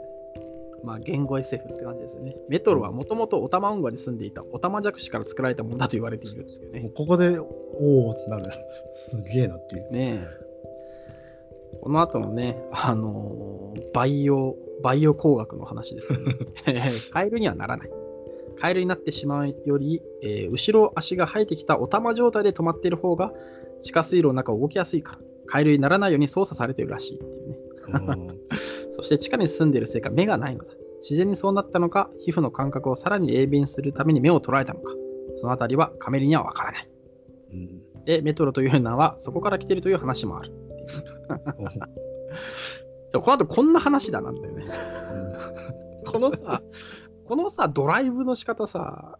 まあ言語 SF って感じですよね。メトロはもともとオタマ運河に住んでいたオタマジャクシから作られたものだと言われているっていうもうね。ここで、おおってなる。すげえなっていう。ねえこの後のね、あのーバイオ、バイオ工学の話ですけど、ね、カエルにはならない。カエルになってしまうより、えー後ろ足が生えてきたオタマ状態で止まっている方が地下水路の中を動きやすいから、カエルにならないように操作されているらしいっていうね。うんそして地下に住んでいるせいか目がないのだ。自然にそうなったのか、皮膚の感覚をさらに鋭敏するために目を捉えたのか、そのあたりはカメリにはわからない。うんで、メトロという名はそこから来ているという話もある。この後こんな話だなんだよね。このさ、このさ、ドライブの仕方さ、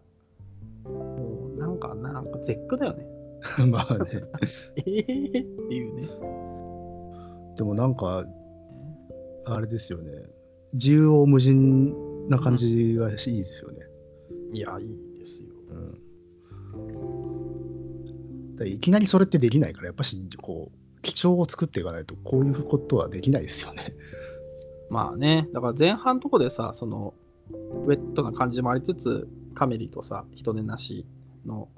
もうなんか、なんか絶句だよね。う んまあね。えー、っていうね。でもなんか、あれですよね。自由を無人な感じがいいですよね。いや、いいですよ。うんらいきなりそれってできないから、やっぱし、こう、基調を作っていかないと、こういうことはできないですよね。まあね、だから前半のとこでさ、その、ウェットな感じもありつつ、カメリとさ、人手なしの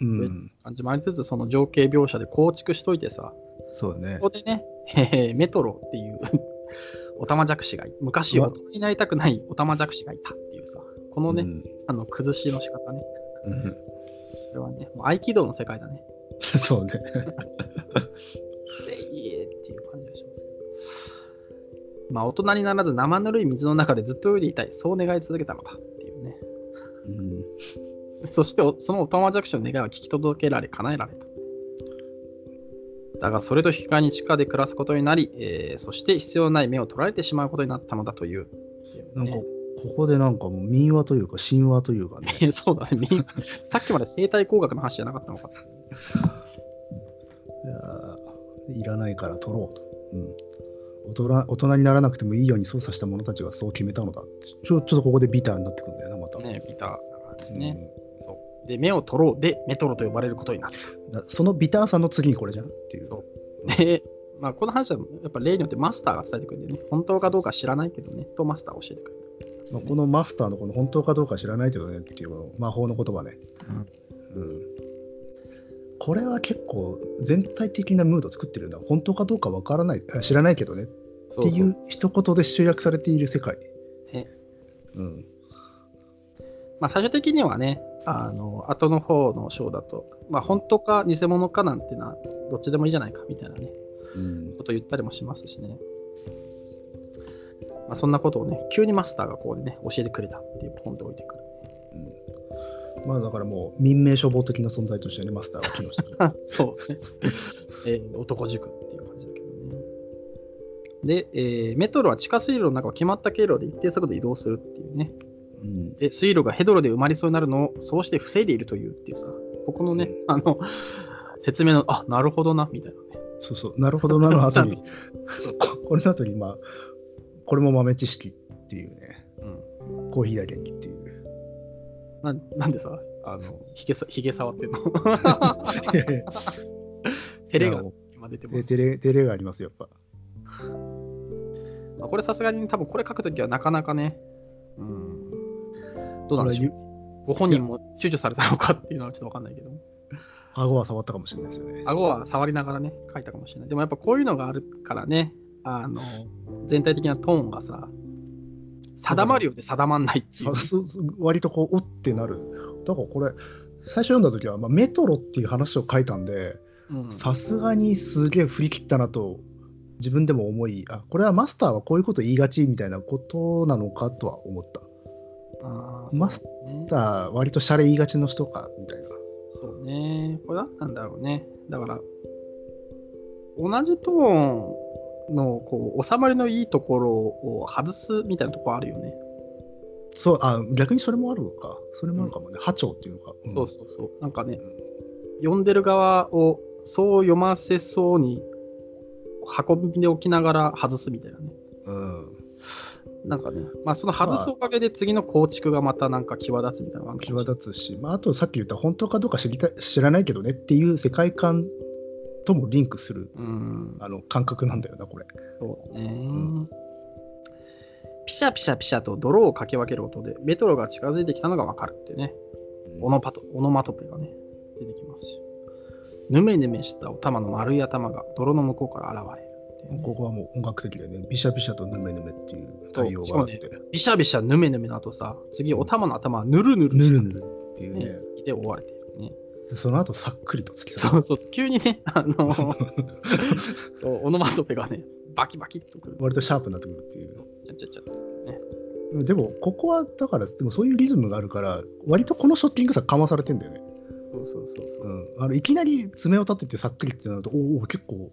うん。感じもありつつ、その情景描写で構築しといてさ、そうねこ。こでね、へへメトロっていうオタマジャクシがい昔大人になりたくないオタマジャクシがいたっていうさ、このね、うんあの崩しの仕方ね、うんこれはね、もう合気道の世界だね。そうね。で、いえっていう感じがします。まあ、大人にならず生ぬるい水の中でずっと泳いでいたい、そう願い続けたのだっていうね。うんそしておそのオタマジャクシの願いは聞き届けられ、叶えられた。だが、それと引き換えに地下で暮らすことになり、えーそして必要ない目を取られてしまうことになったのだという。なんか、ねここでなんかもう民話というか神話というかね。そうだね、さっきまで生態工学の話じゃなかったのか。いやーいらないから取ろうと。うん大人大人にならなくてもいいように操作した者たちがそう決めたのだ。ちょちょっとここでビターになってくるんだよな、また。ね、ビターね。で、目を取ろうで、メトロと呼ばれることになった。そのビターさの次にこれじゃん？っていう。で、まあ、この話はやっぱ例によってマスターが伝えてくれるんでね、本当かどうか知らないけどね、とマスターが教えてくれる。まあ、このマスターのこの本当かどうか知らないけどねっていうこの魔法の言葉ね。うんこれは結構全体的なムード作ってるんだ。本当かどうかわからない、あ知らないけどねっていう一言で集約されている世界。ねうん。まあ、最終的にはね、あの後の方の章だと、まあ、本当か偽物かなんてのはどっちでもいいじゃないかみたいなね、うんこと言ったりもしますしね。まあ、そんなことをね、急にマスターがこうね、教えてくれたっていう本で置いてくる。まあだからもう民命処方的な存在としてね、マスターは機能してる。そうね。えー男塾っていう感じだけどね。で、えーメトロは地下水路の中を決まった経路で一定速度で移動するっていうね。うんで、水路がヘドロで埋まりそうになるのをそうして防いでいるというっていうさ、ここのね、あの、説明の、あ、なるほどな、みたいなね。そうそう、なるほどなの 後に、ここれの後に、まあ、これも豆知識っていうね、うん。コーヒーだけにっていう。ななんでさ、あの、ひげさひげ触ってんの？照れが今出てます。う照れ照れがありますよ、やっぱ。まあ、これさすがに多分これ書くときはなかなかね、うん、どうなんでしょう。ご本人も躊躇されたのかっていうのはちょっとわかんないけど。顎は触ったかもしれないですよね。顎は触りながらね、書いたかもしれない。でもやっぱこういうのがあるからね、あの、全体的なトーンがさ、定まるようで定まんないっていう割とこう、おってなる。だからこれ、最初読んだ時は、まあ、メトロっていう話を書いたんで、うんさすがにすげえ振り切ったなと、自分でも思い、あこれはマスターはこういうこと言いがちみたいなことなのかとは思った。あーマスター、割とシャレ言いがちの人かみたいな。そうね。これ何なんだろうね。だから、同じトーンのこう収まりのいいところを外すみたいなところあるよね。そう、あ、逆にそれもあるのか。それもあるかもね。波長っていうのか。んそうそうそう。なんかね、読んでる側をそう読ませそうに運びでおきながら外すみたいなね。うん。なんかね、まあその外すおかげで次の構築がまたなんか際立つみたいなのがあ際立つし、まあ、あとさっき言った本当かどうか知りたい知らないけどねっていう世界観ともリンクするうん、あの感覚なんだよな、これ。そうだね。んピシャピシャピシャと泥をかき分ける音でメトロが近づいてきたのがわかるってね。オノパト、オノマトペがね、出てきますし。ぬめぬめしたお玉の丸い頭が泥の向こうから現れここはもう音楽的でね、ビシャビシャとヌメヌメっていう対応があって、ビシャビシャぬめぬめの後さ、次お玉の頭はぬるぬるしたぬるぬるっていうねね、で覆われているね。でその後さっくりと突き刺そうそうそう、急にね、あの そうオノマトペがね、バキバキっとくる。割とシャープになってくるっていう。ちゃちゃちゃ。でも、ここはだから、でもそういうリズムがあるから、割とこのショッキングさかまされてんだよね。そうそうそうそうう。ん、あのいきなり爪を立ててさっくりってなると、おお、結構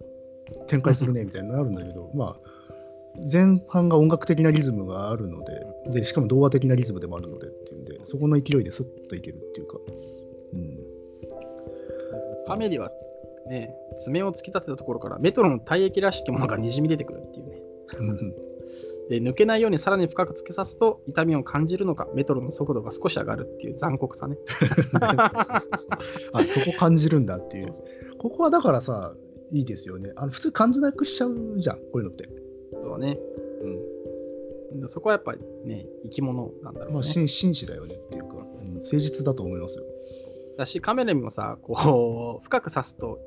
展開するね みたいになるんだけど、まあ、前半が音楽的なリズムがあるのでで、しかも童話的なリズムでもあるのでっていうんで、そこの勢いですっといけるっていうか、うん、カメリはね、爪を突き立てたところからメトロの体液らしきものがにじみ出てくるっていうね。うんで抜けないようにさらに深く突き刺すと痛みを感じるのかメトロの速度が少し上がるっていう残酷さね。そうそうそうあそこ感じるんだっていう。ここはだからさ、いいですよね。あの普通感じなくしちゃうじゃん、こういうのって。そうね。うん。そこはやっぱりね、生き物なんだろうね。まあ、紳紳士だよねっていうか、うん、誠実だと思いますよ。だし、カメレもさ、こう、深く刺すと、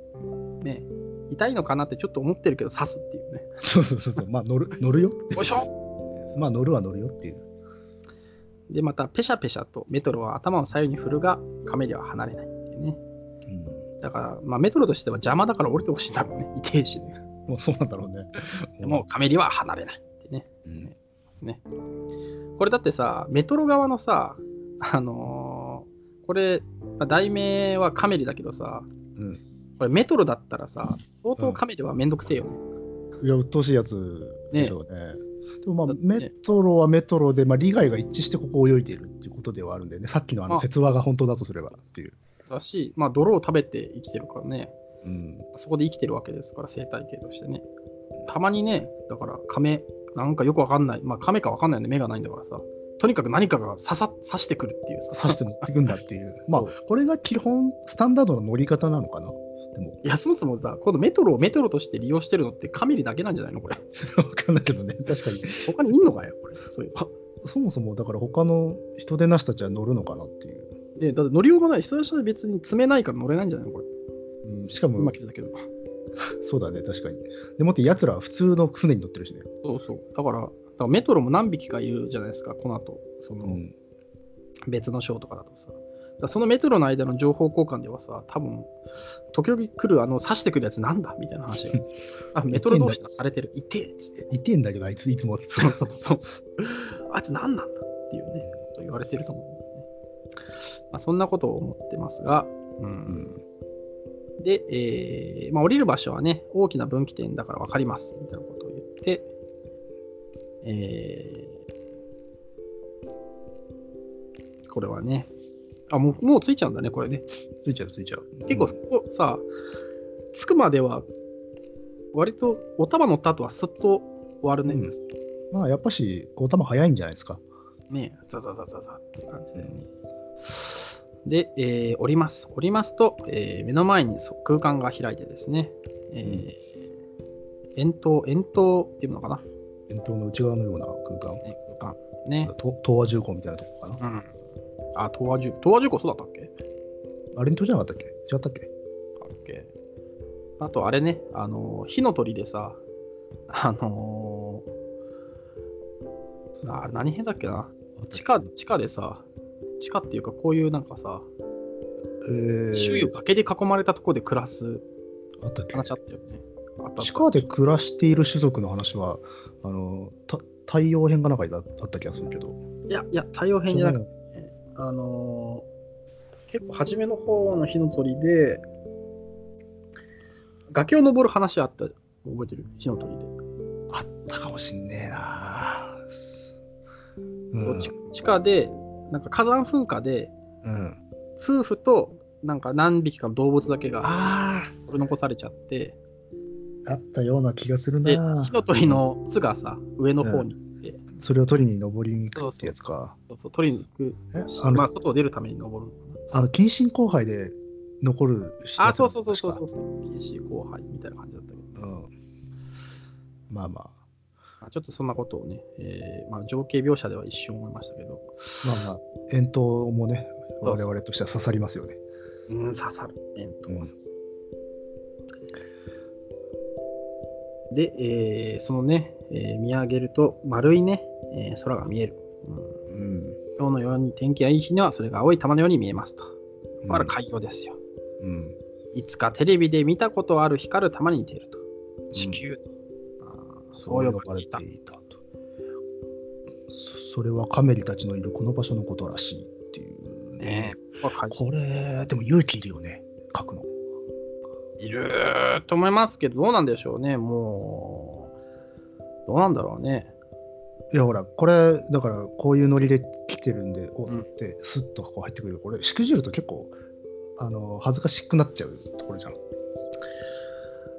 ね、痛いのかなってちょっと思ってるけど刺すっていうね。そうそうそうそう。まあ乗る乗るよ。よいしょまあ乗るは乗るよっていう。で、また、ペシャペシャとメトロは頭を左右に振るが、カメリは離れないっていうね。うん。だから、まあ、メトロとしては邪魔だから降りてほしいんだろうね。痛いしね。もうそうなんだろうね。でも、カメリは離れないってね。うん、ね。これだってさ、メトロ側のさ、あのーこれ、まあ題名はカメリだけどさ、うん。これメトロだったらさ、相当カメリはめんどくせえよね。いや、鬱陶しいやつでしょうね。でもまあ、メトロはメトロで、まあ、利害が一致してここを泳いでいるっていうことではあるんでね、さっきのあのあ説話が本当だとすればっていう。だし、まあ、泥を食べて生きてるからね、うん。そこで生きてるわけですから、生態系としてね。たまにね、だから、カメ、なんかよくわかんない、まあ、カメかわかんないよね、目がないんだからさ、とにかく何かが刺さ刺してくるっていうさ。刺して乗ってくんだっていう。まあこれが基本、スタンダードの乗り方なのかな？でも、いや、そもそもさ、このメトロをメトロとして利用してるのってカメリだけなんじゃないの？これ。わかんないけどね、確かに。他にいんのかよ、これ。そういえば。そもそも、だから他の人手なしたちは乗るのかなっていう。で、だって乗りようがない。人は別に詰めないから乗れないんじゃないの？これ。うん、しかも今、気づいたけど。そうだね、確かに。でもって、やつらは普通の船に乗ってるしね。そうそう。だから、だからメトロも何匹かいるじゃないですか、この後。その、うん。別の章とかだとさ。だそのメトロの間の情報交換ではさ、多分時々来るあの刺してくるやつなんだ？みたいな話が。あ、メトロ同士がされてる。いてえっつって。いてんだけど、あいついつも。そうそうそう。あいつ何なんだ？っていうね、こと言われてると思う。まあ、そんなことを思ってますが、う、うんん。で、えーまあ、降りる場所はね、大きな分岐点だから分かりますみたいなことを言って、えーこれはね、あ、もうもうついちゃうんだね、これね。ついちゃう、ついちゃう。結構、ここさ、着くまでは、割とお玉乗った後はすっと終わるね。うんまあ、やっぱし、お玉早いんじゃないですか。ねザザザザザって感じでね。で、えー降ります。降りますと、えー目の前にそ空間が開いてですね、えー円筒、円筒っていうのかな、円筒の内側のような空間。ね、空間。ね。と東和重工みたいなとこかな。うん。あ、東和重東和重工そうだったっけ？あれにとじゃなかったっけ？違ったっけ？あっけあと、あれね、あのー火の鳥でさ、あのーあれ何編だっけな？地下、地下でさ、地下っていうか、こういうなんかさ、えー、周囲を崖で囲まれたところで暮らすあったっけ？話あったよね。あった地下で暮らしている種族の話は、あの、た太陽編かなんかにあった気がするけど。いや、いや、太陽編じゃなくて。て、あのー結構初めの方の火の鳥で、崖を登る話あった、覚えてる？火の鳥で。あったかもしんねえなうち地下で、なんか火山噴火で、うん。夫婦となんか何匹かの動物だけがあ取り残されちゃって、あ、あったような気がするで、な火の鳥の巣がさ、上の方に行って、それを取りに登りに行くってやつか。そうそう取りに行くえあの、まあ、外を出るために登る。あの近親交配で残るあ、そうそうそうそうそう。禁止後輩みたいな感じだったけど。うん。まあまあ。まあちょっとそんなことをね、えーまあ、情景描写では一瞬思いましたけど、まあまあ、遠投もね、我々としては刺さりますよね。うん、刺さる。えーと刺さるで、えーそのね、えー見上げると丸いね、えー空が見える。うんうん。今日のように天気がいい日にはそれが青い玉のように見えますと。これは海洋ですよ。うん。いつかテレビで見たことある光る玉に似ていると。地球。そう呼ばれていた。と。そそれはカメリたちのいるこの場所のことらしいっていうねこれは海これ、でも勇気いるよね、書くの。いると思いますけど、どうなんでしょうね、もう。どうなんだろうね。いや、ほら、これ、だから、こういうノリで来てるんで、こうんうって、スッとこう入ってくる。これ、しくじると結構、あの、恥ずかしくなっちゃうところじゃん。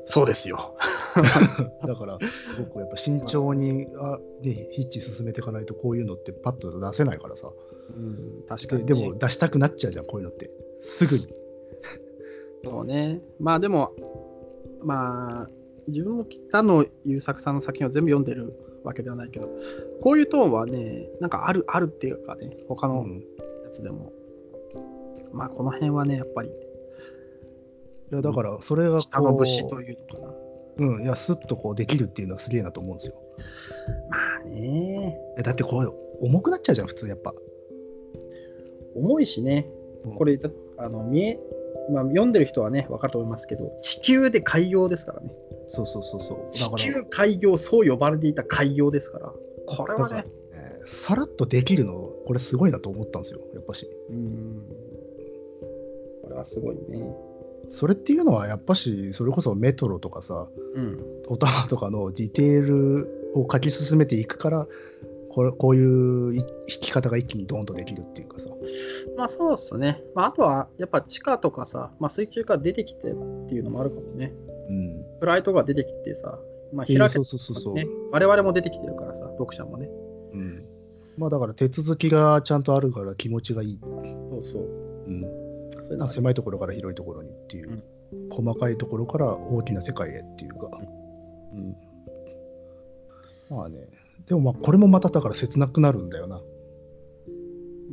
そうですよ。だからすごくやっぱ慎重にあ、ね、ヒッチ進めていかないとこういうのってパッと出せないからさうん、確かに、ね。ででも出したくなっちゃうじゃんこういうのってすぐにそうね。まあでも、まあ、自分も北野優作さんの作品を全部読んでるわけではないけど、こういうトーンはね、なんかある、あるっていうかね、他のうんやつでも。まあこの辺はね、やっぱり、いやだからそれが北のこ節というのかな。う、うん、いやスッとこうできるっていうのはすげえなと思うんですよまあね、えだってこれ重くなっちゃうじゃん普通やっぱ重いしねうん、これ、だあの見え、まあ、読んでる人はね、分かると思いますけど、地球で海洋ですからね。そうそうそうそう地球海洋、そう呼ばれていた海洋ですから。これはねさらっとできるのこれすごいなと思ったんですよやっぱしうん。これはすごいね。それっていうのはやっぱしそれこそメトロとかさうん。オタマとかのディテールを書き進めていくからこれこういうい弾き方が一気にドーンとできるっていうかさまあそうっすね。まああとは、やっぱ地下とかさ、まあ水中から出てきてっていうのもあるかもね。うんフライトが出てきてさ、まあえー開けそうそうそうそう、ね、我々も出てきてるからさ、読者もね。うん、まあだから手続きがちゃんとあるから気持ちがいい、そうそう。うん、そういうのは狭いところから広いところにっていう、細かいところから大きな世界へっていうか、うん、まあね。でもまあこれもまただから切なくなるんだよな、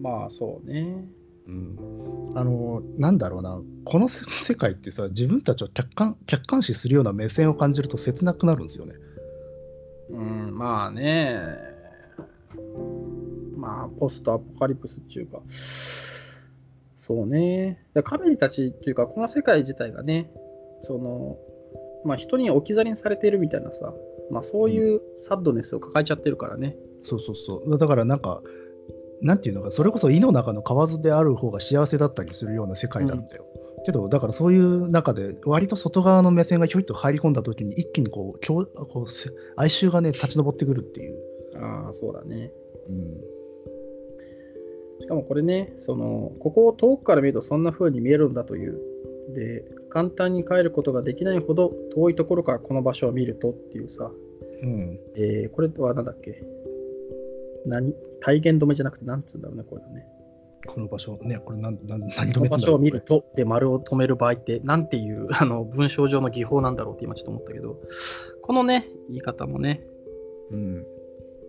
まあそうね。うん、あのなんだろうな。このせ世界ってさ自分たちを客観客観視するような目線を感じると切なくなるんですよね。うん、まあね。まあ、ポストアポカリプスっていうか、そうね。でカメリたちっていうか、この世界自体がね、その、まあ人に置き去りにされているみたいなさ、まあそういうサッドネスを抱えちゃってるからね。そうそうそうだからなんかなんていうのかそれこそ胃の中の蛙である方が幸せだったりするような世界なんだよ、けどだからそういう中で割と外側の目線がひょいっと入り込んだ時に一気にこう共こうせ哀愁がね立ち上ってくるっていう、ああ、そうだね。うん、しかもこれね、その、ここを遠くから見るとそんな風に見えるんだという。で、簡単に帰ることができないほど遠いところからこの場所を見るとっていうさ、うん、えーこれは何だっけ？何？体現止めじゃなくて何つうんだろうね、これはね。この場所ねこれ何何何止めてんだろう所を見るとで丸を止める場合ってなんていう あの文章上の技法なんだろうって今ちょっと思ったけど、このね、言い方もね、うん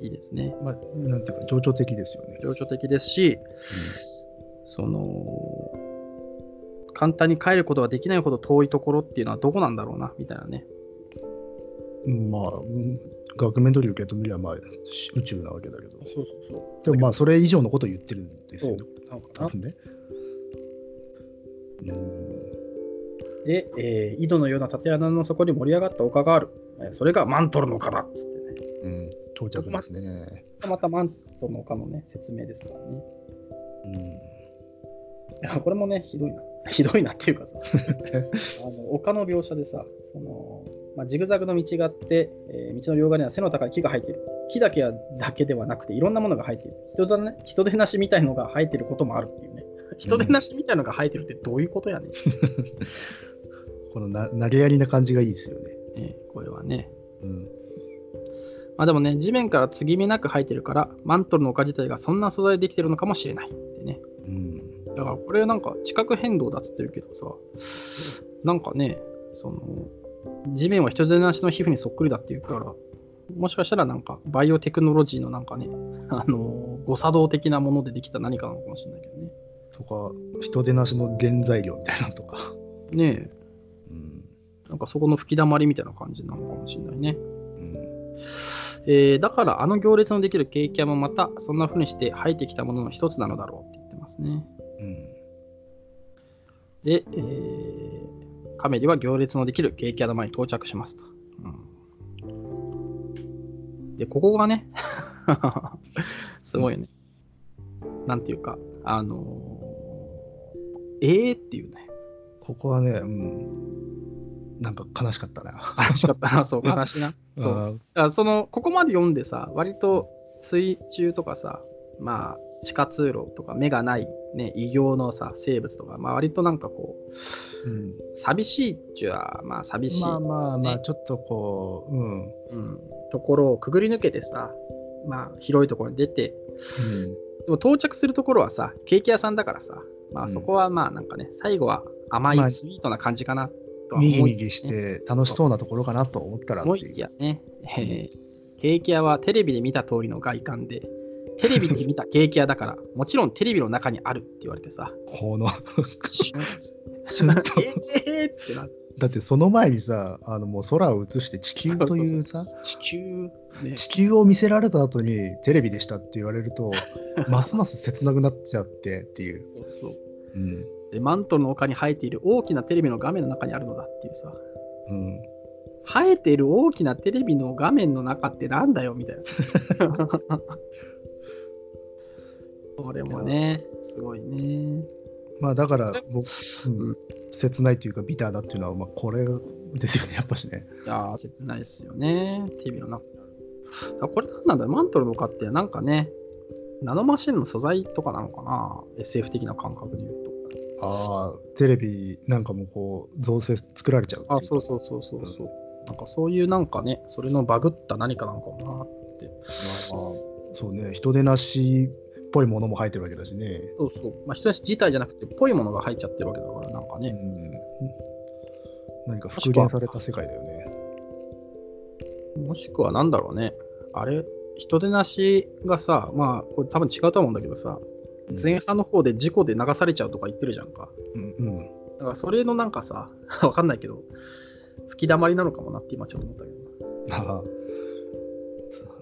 いいですね。まあ、なんていうか情緒的ですよね、情緒的ですし、その、簡単に帰ることができないほど遠いところっていうのはどこなんだろうな、みたいなね。うんまあ、うん額面通り受け止めりゃまあし宇宙なわけだけどそうそうそう。でもまあそれ以上のことを言ってるんですよね多分ねうんで、えー井戸のような縦穴の底に盛り上がった丘がある。えーそれがマントルの丘だっつってね。うん、到着ですね。またマントルの丘のね、説明ですからね。うん、いや、これもね、ひどいな。ひどいなっていうかさ、あの丘の描写でさ、そのまあ、ジグザグの道があって、えー道の両側には背の高い木が生えている。木だけはだけではなくて、いろんなものが生えている。人だね、人手なしみたいのが生えていることもあるっていうね。人手なしみたいのが生えてるってどういうことやねん。このな投げやりな感じがいいですよね。えーこれはね。うん、まあでもね、地面から継ぎ目なく生えてるから、マントルの丘自体がそんな素材でできてるのかもしれないってね。うん、だからこれなんか地殻変動だっつってるけどさ、なんかね、その、地面は人手なしの皮膚にそっくりだっていうから、もしかしたらなんかバイオテクノロジーのなんかね、あの、誤作動的なものでできた何かなのかもしれないけどね。とか人手なしの原材料みたいなのとか。ねうんえ、なんかそこの吹き溜まりみたいな感じなのかもしれないね。うんえーだからあの行列のできるケーキ屋もまたそんな風にして生えてきたものの一つなのだろうって言ってますね。うんで、えーカメリは行列のできるケーキ屋の前に到着しますと。うんで、ここがね、すごいよね。なんていうか、あのー、えーっていうね。ここはね、うん、なんか悲しかったな。悲しかったな、そう、悲しいな。そう。あその、ここまで読んでさ、割と水中とかさ、まあ、地下通路とか目がない、ね、異形のさ生物とか、まあ、割となんかこううん、寂しいっちゅはまあ寂しい、まあまあまあ、ねちょっとこう、うん。うん、ところをくぐり抜けてさ、まあ、広いところに出てでも到着するところはさケーキ屋さんだからさ、まあ、うんそこはまあなんかね、最後は甘まあいスイートな感じかなとはにぎにぎして楽しそうなところかなと思ったらって思いいう。きやね、え。ーケーキ屋はテレビで見た通りの外観で、テレビで見たケーキ屋だから、もちろんテレビの中にあるって言われてさ、このシュンと。えーってなって。だってその前にさあのもう空を映して地球というさ地球、ね、地球を見せられた後にテレビでしたって言われるとますます切なくなっちゃってっていう、そううん。でマントルの丘に生えている大きなテレビの画面の中にあるのだっていうさ、うん、生えている大きなテレビの画面の中ってなんだよみたいな。これもね、すごいね。まあだから僕、ううんん、切ないというかビターだっていうのはまあこれですよねやっぱしねいやー、切ないですよね。テレビの中これなんなんだマントルの丘ってなんかね、ナノマシンの素材とかなのかな ?SF 的な感覚で言うと。ああテレビなんかもこう造成作られちゃうあ、そうそうそうそうそう。なんかそういうなんかね、それのバグった何かなのかもなって。まあそうね人手なしっぽいものも入ってるわけだしねそうそう。まあ、人たち自体じゃなくて、ぽいものが入っちゃってるわけだから、なんかね。うん何か復元された世界だよねもしくはなんだろうね。あれ、人手なしがさ、まあ、これ多分違うと思うんだけどさ、前半の方で事故で流されちゃうとか言ってるじゃんか。うんうんだからそれのなんかさ、わかんないけど、吹き溜まりなのかもなって今ちょっと思ったけど。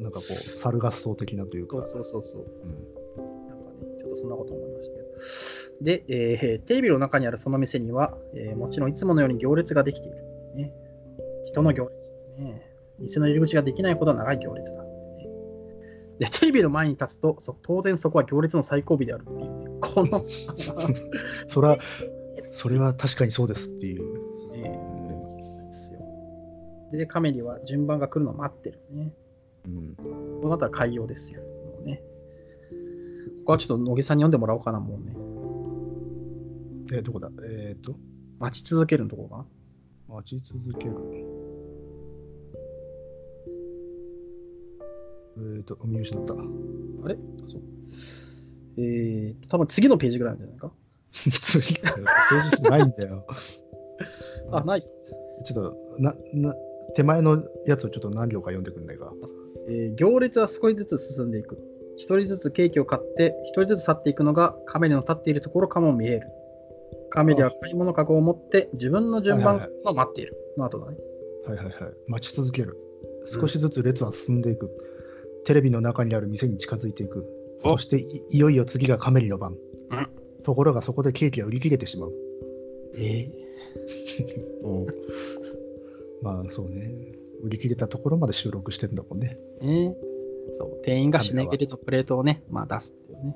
なんかこうサルガス島的なというかそうそうそうそう。うんなんかね、ちょっとそんなこと思いましたけど。で、えーテレビの中にあるその店には、えーもちろんいつものように行列ができている。ね、人の行列、ね。店の入り口ができないほど長い行列だ。ねで、テレビの前に立つと、そ当然そこは行列の最後尾であるっていう、ね。この、それはそれは確かにそうですっていうですよ。で、カメリは順番が来るのを待ってるね。うんこの後は海洋ですよ。もうね。ここはちょっと野木さんに読んでもらおうかな、もうね。えどこだ？えっ、と待ち続けるのところかな。待ち続けるえっ、と見失ったあれ？そう。えーと、多分次のページぐらいなんじゃないか？次ページ数ないんだよ あ、ない。ちょっとなな手前のやつをちょっと何行か読んでくんないかえー行列は少しずつ進んでいく。一人ずつケーキを買って、一人ずつ去っていくのがカメリの立っているところかも見える。カメリは買い物かごを持って自分の順番はいを待っている。の後だね。はいはいはい待ち続ける少しずつ列は進んでいく、テレビの中にある店に近づいていく。お。そしていいよいよ次がカメリの番、うん。ところがそこでケーキが売り切れてしまう。え まあそうね。売り切れたところまで収録してんだもんね。ー、ねそう、店員がシネゲルとプレートをね、まあ出すっていうね。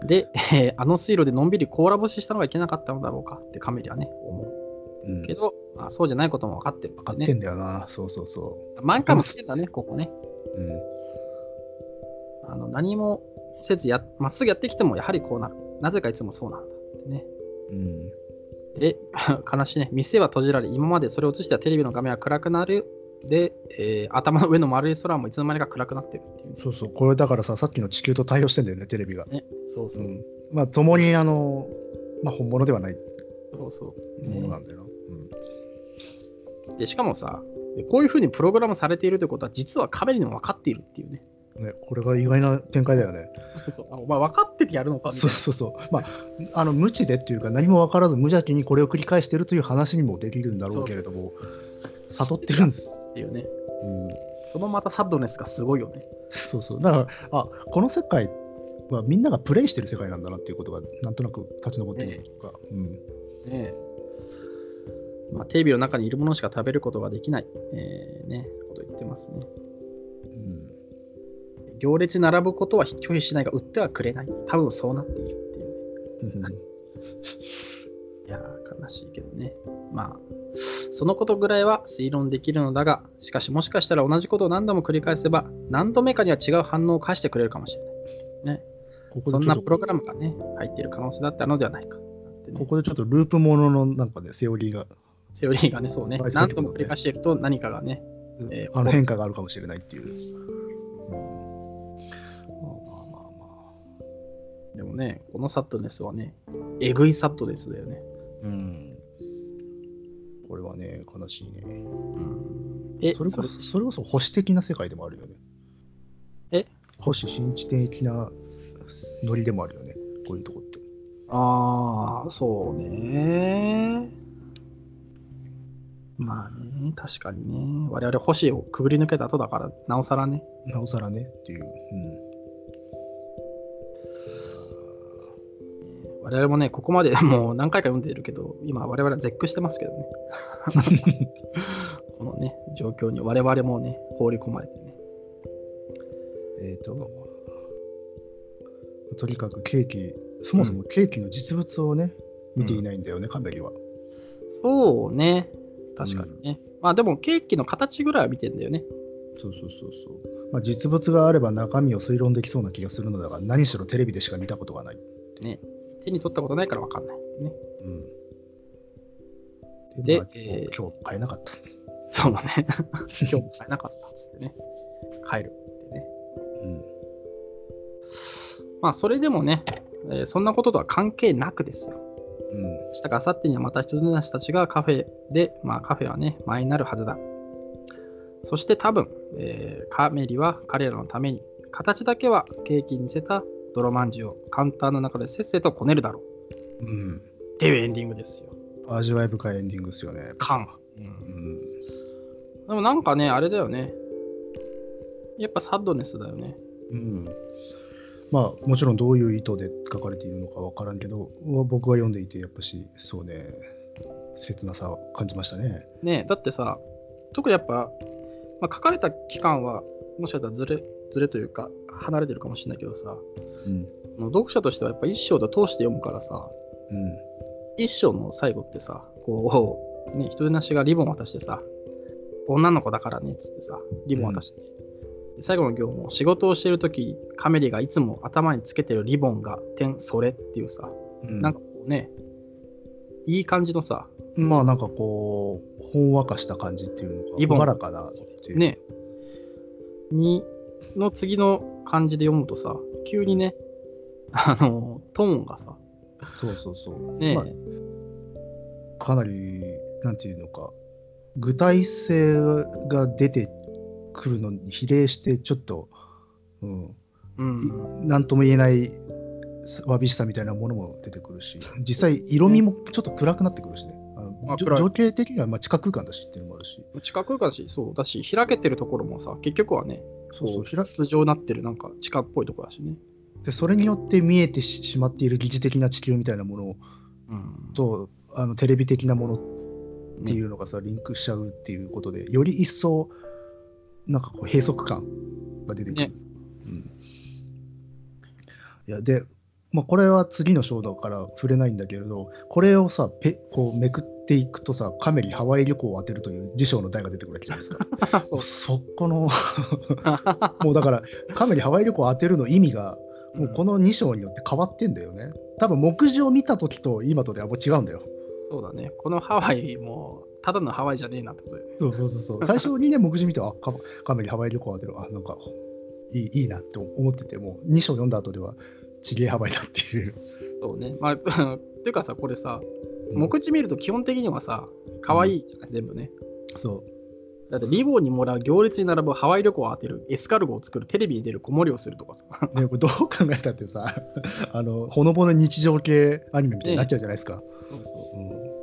うん。で、えーあの水路でのんびり甲羅干ししたのがいけなかったのだろうかってカメリはね、思う。うんけど、まあ、そうじゃないことも分かってる、ね。分かってんだよな、そうそうそ何回も来てんだね、ここね。う、うん、あの何もせずや、まっすぐやってきてもやはりこうなる。なぜかいつもそうなんだってね。うんで、悲しいね。店は閉じられ、今までそれを映したテレビの画面は暗くなる。で、えー頭の上の丸い空もいつの間にか暗くなってるっていう。そうそうこれだからささっきの地球と対応してんだよねテレビが、ね、そうそうう。ん、まあ共にあのまあ本物ではないそうそう。ものなねんだよな、で、しかもさ、こういうふうにプログラムされているということは、実はカメリにも分かっているっていうね。うんね、これが意外な展開だよねそうあお前分かっててやるのかそいうな。そうそう。まあ、あの無知でっていうか、何も分からず無邪気にこれを繰り返してるという話にもできるんだろうけれども、悟ってるんです。っていうね。うん、そのまたサッドネスがすごいよね。そうそう。だから、あこの世界はみんながプレイしてる世界なんだなっていうことが、なんとなく立ち残ってるというん、ねえまあ、テレビの中にいるものしか食べることができない、えーね、こと言ってますね。行列に並ぶことは拒否しないが、売ってはくれない。多分そうなっているっていうね。うん。いやー、悲しいけどね。まあ、そのことぐらいは推論できるのだが、しかしもしかしたら同じことを何度も繰り返せば、何度目かには違う反応を返してくれるかもしれない。ね。ここそんなプログラムがね、入っている可能性だったのではないか。ここでちょっとループもののなんかね、セオリーが、セオリーがね、そうねはい、何度も繰り返していると何かがね、えーあの変化があるかもしれないっていう。まあまあまあまでもね、このサッドネスはね、えぐいサッドネスだよね。あ。うん。これはね、悲しいね。うん、え、それこそそれ？こそ保守的な世界でもあるよね。え？保守新地的なノリでもあるよね。こういうとこって。ああ、そうね。まあね、確かにね。我々星をくぐり抜けた後だから、なおさらね。なおさらねっていう。我々もね、ここまで もう何回か読んでいるけど、今我々は絶句してますけどね。このね、状況に我々もね、放り込まれてね。うん。えっ、と、とにかくケーキ、そもそもケーキの実物をね、見ていないんだよね、カメリは。そうね。確かにね。まあでも、ケーキの形ぐらいは見てんだよね。そうそうそうそう。まあ、実物があれば中身を推論できそうな気がするのだが、何しろテレビでしか見たことがない。ね。手に取ったことないから分かんない。ね。うん。でまあえー今日買えなかった。そうだね。今日も買えなかったっつってね。帰るってね。うん。まあ、それでもね、えーそんなこととは関係なくですよ。うん。明日か明後日にはまた人なしたちがカフェで、まあカフェはね、前になるはずだ。そして多分、えーカメリは彼らのために、形だけはケーキに似せた泥まんじゅうをカウンターの中でせっせとこねるだろう。うん。っていうエンディングですよ。味わい深いエンディングですよね。カン。うん。でもなんかね、あれだよね。やっぱサッドネスだよね。うん。まあ、もちろんどういう意図で書かれているのかわからんけど、僕は読んでいて、やっぱし、そうね、切なさを感じましたね。ねだってさ、特にやっぱ、まあ、書かれた期間は、もしかしたらずれ、ずれというか、離れてるかもしれないけどさ、うん。読者としてはやっぱ一章で通して読むからさ、うん。一章の最後ってさ、こう、ね、人でなしがリボン渡してさ、女の子だからねっつってさ、リボン渡して、で最後の行も仕事をしてるとき、カメリがいつも頭につけてるリボンが点それっていうさ、うんなんかこうね、いい感じのさ、まあなんかこう、ほんわかした感じっていうのか、リボン朗らかなっていう。ね、に、の次の漢字で読むとさ、急にね、あの、トーンがさ、そうそうそう。ね、まあかなり、なんていうのか、具体性が出てくるのに比例して、ちょっと、うん、うん、なんとも言えないわびしさみたいなものも出てくるし、実際、色味もちょっと暗くなってくるしね。あのまあ情景的にはまあ地下空間だしっていうのもあるし、地下空間だし、そうだし、開けてるところもさ、結局はね、そうそうこ筒状になってるなんか地下っぽいところだしね。でそれによって見えてししまっている疑似的な地球みたいなものうん、とあのテレビ的なものっていうのがさ、リンクしちゃうっていうことで、より一層、なんかこう閉塞感が出てくる。ねうん、いや、で、まあ、これは次の章だから触れないんだけれど、これをさ、ペこうめくっていくとさ、カメにハワイ旅行を当てるという辞書の題が出てくるわけじゃないですか。そうそこの、もうだから、カメにハワイ旅行を当てるの意味が、もうこの2章によって変わってんだよね。多分目次を見た時と今とではもう違うんだよ。そうだね。このハワイも、ただのハワイじゃねえなってことだよね。そうそうそうそう。最初にね、目次見て、あ、カカメにハワイ旅行当てる。あ、なんか、いいいいなって思ってて、もう2章読んだ後では、ちげえハワイだっていう。そうね。まあ、っていうかさ、これさ、目次見ると基本的にはさ、可愛いじゃない、全部ね。そう。だってリボンにもらう行列に並ぶハワイ旅行を当てるエスカルゴを作るテレビに出る子守りをするとかさでもどう考えたってさ、あの、ほのぼの日常系アニメみたいになっちゃうじゃないですか。そうそうん。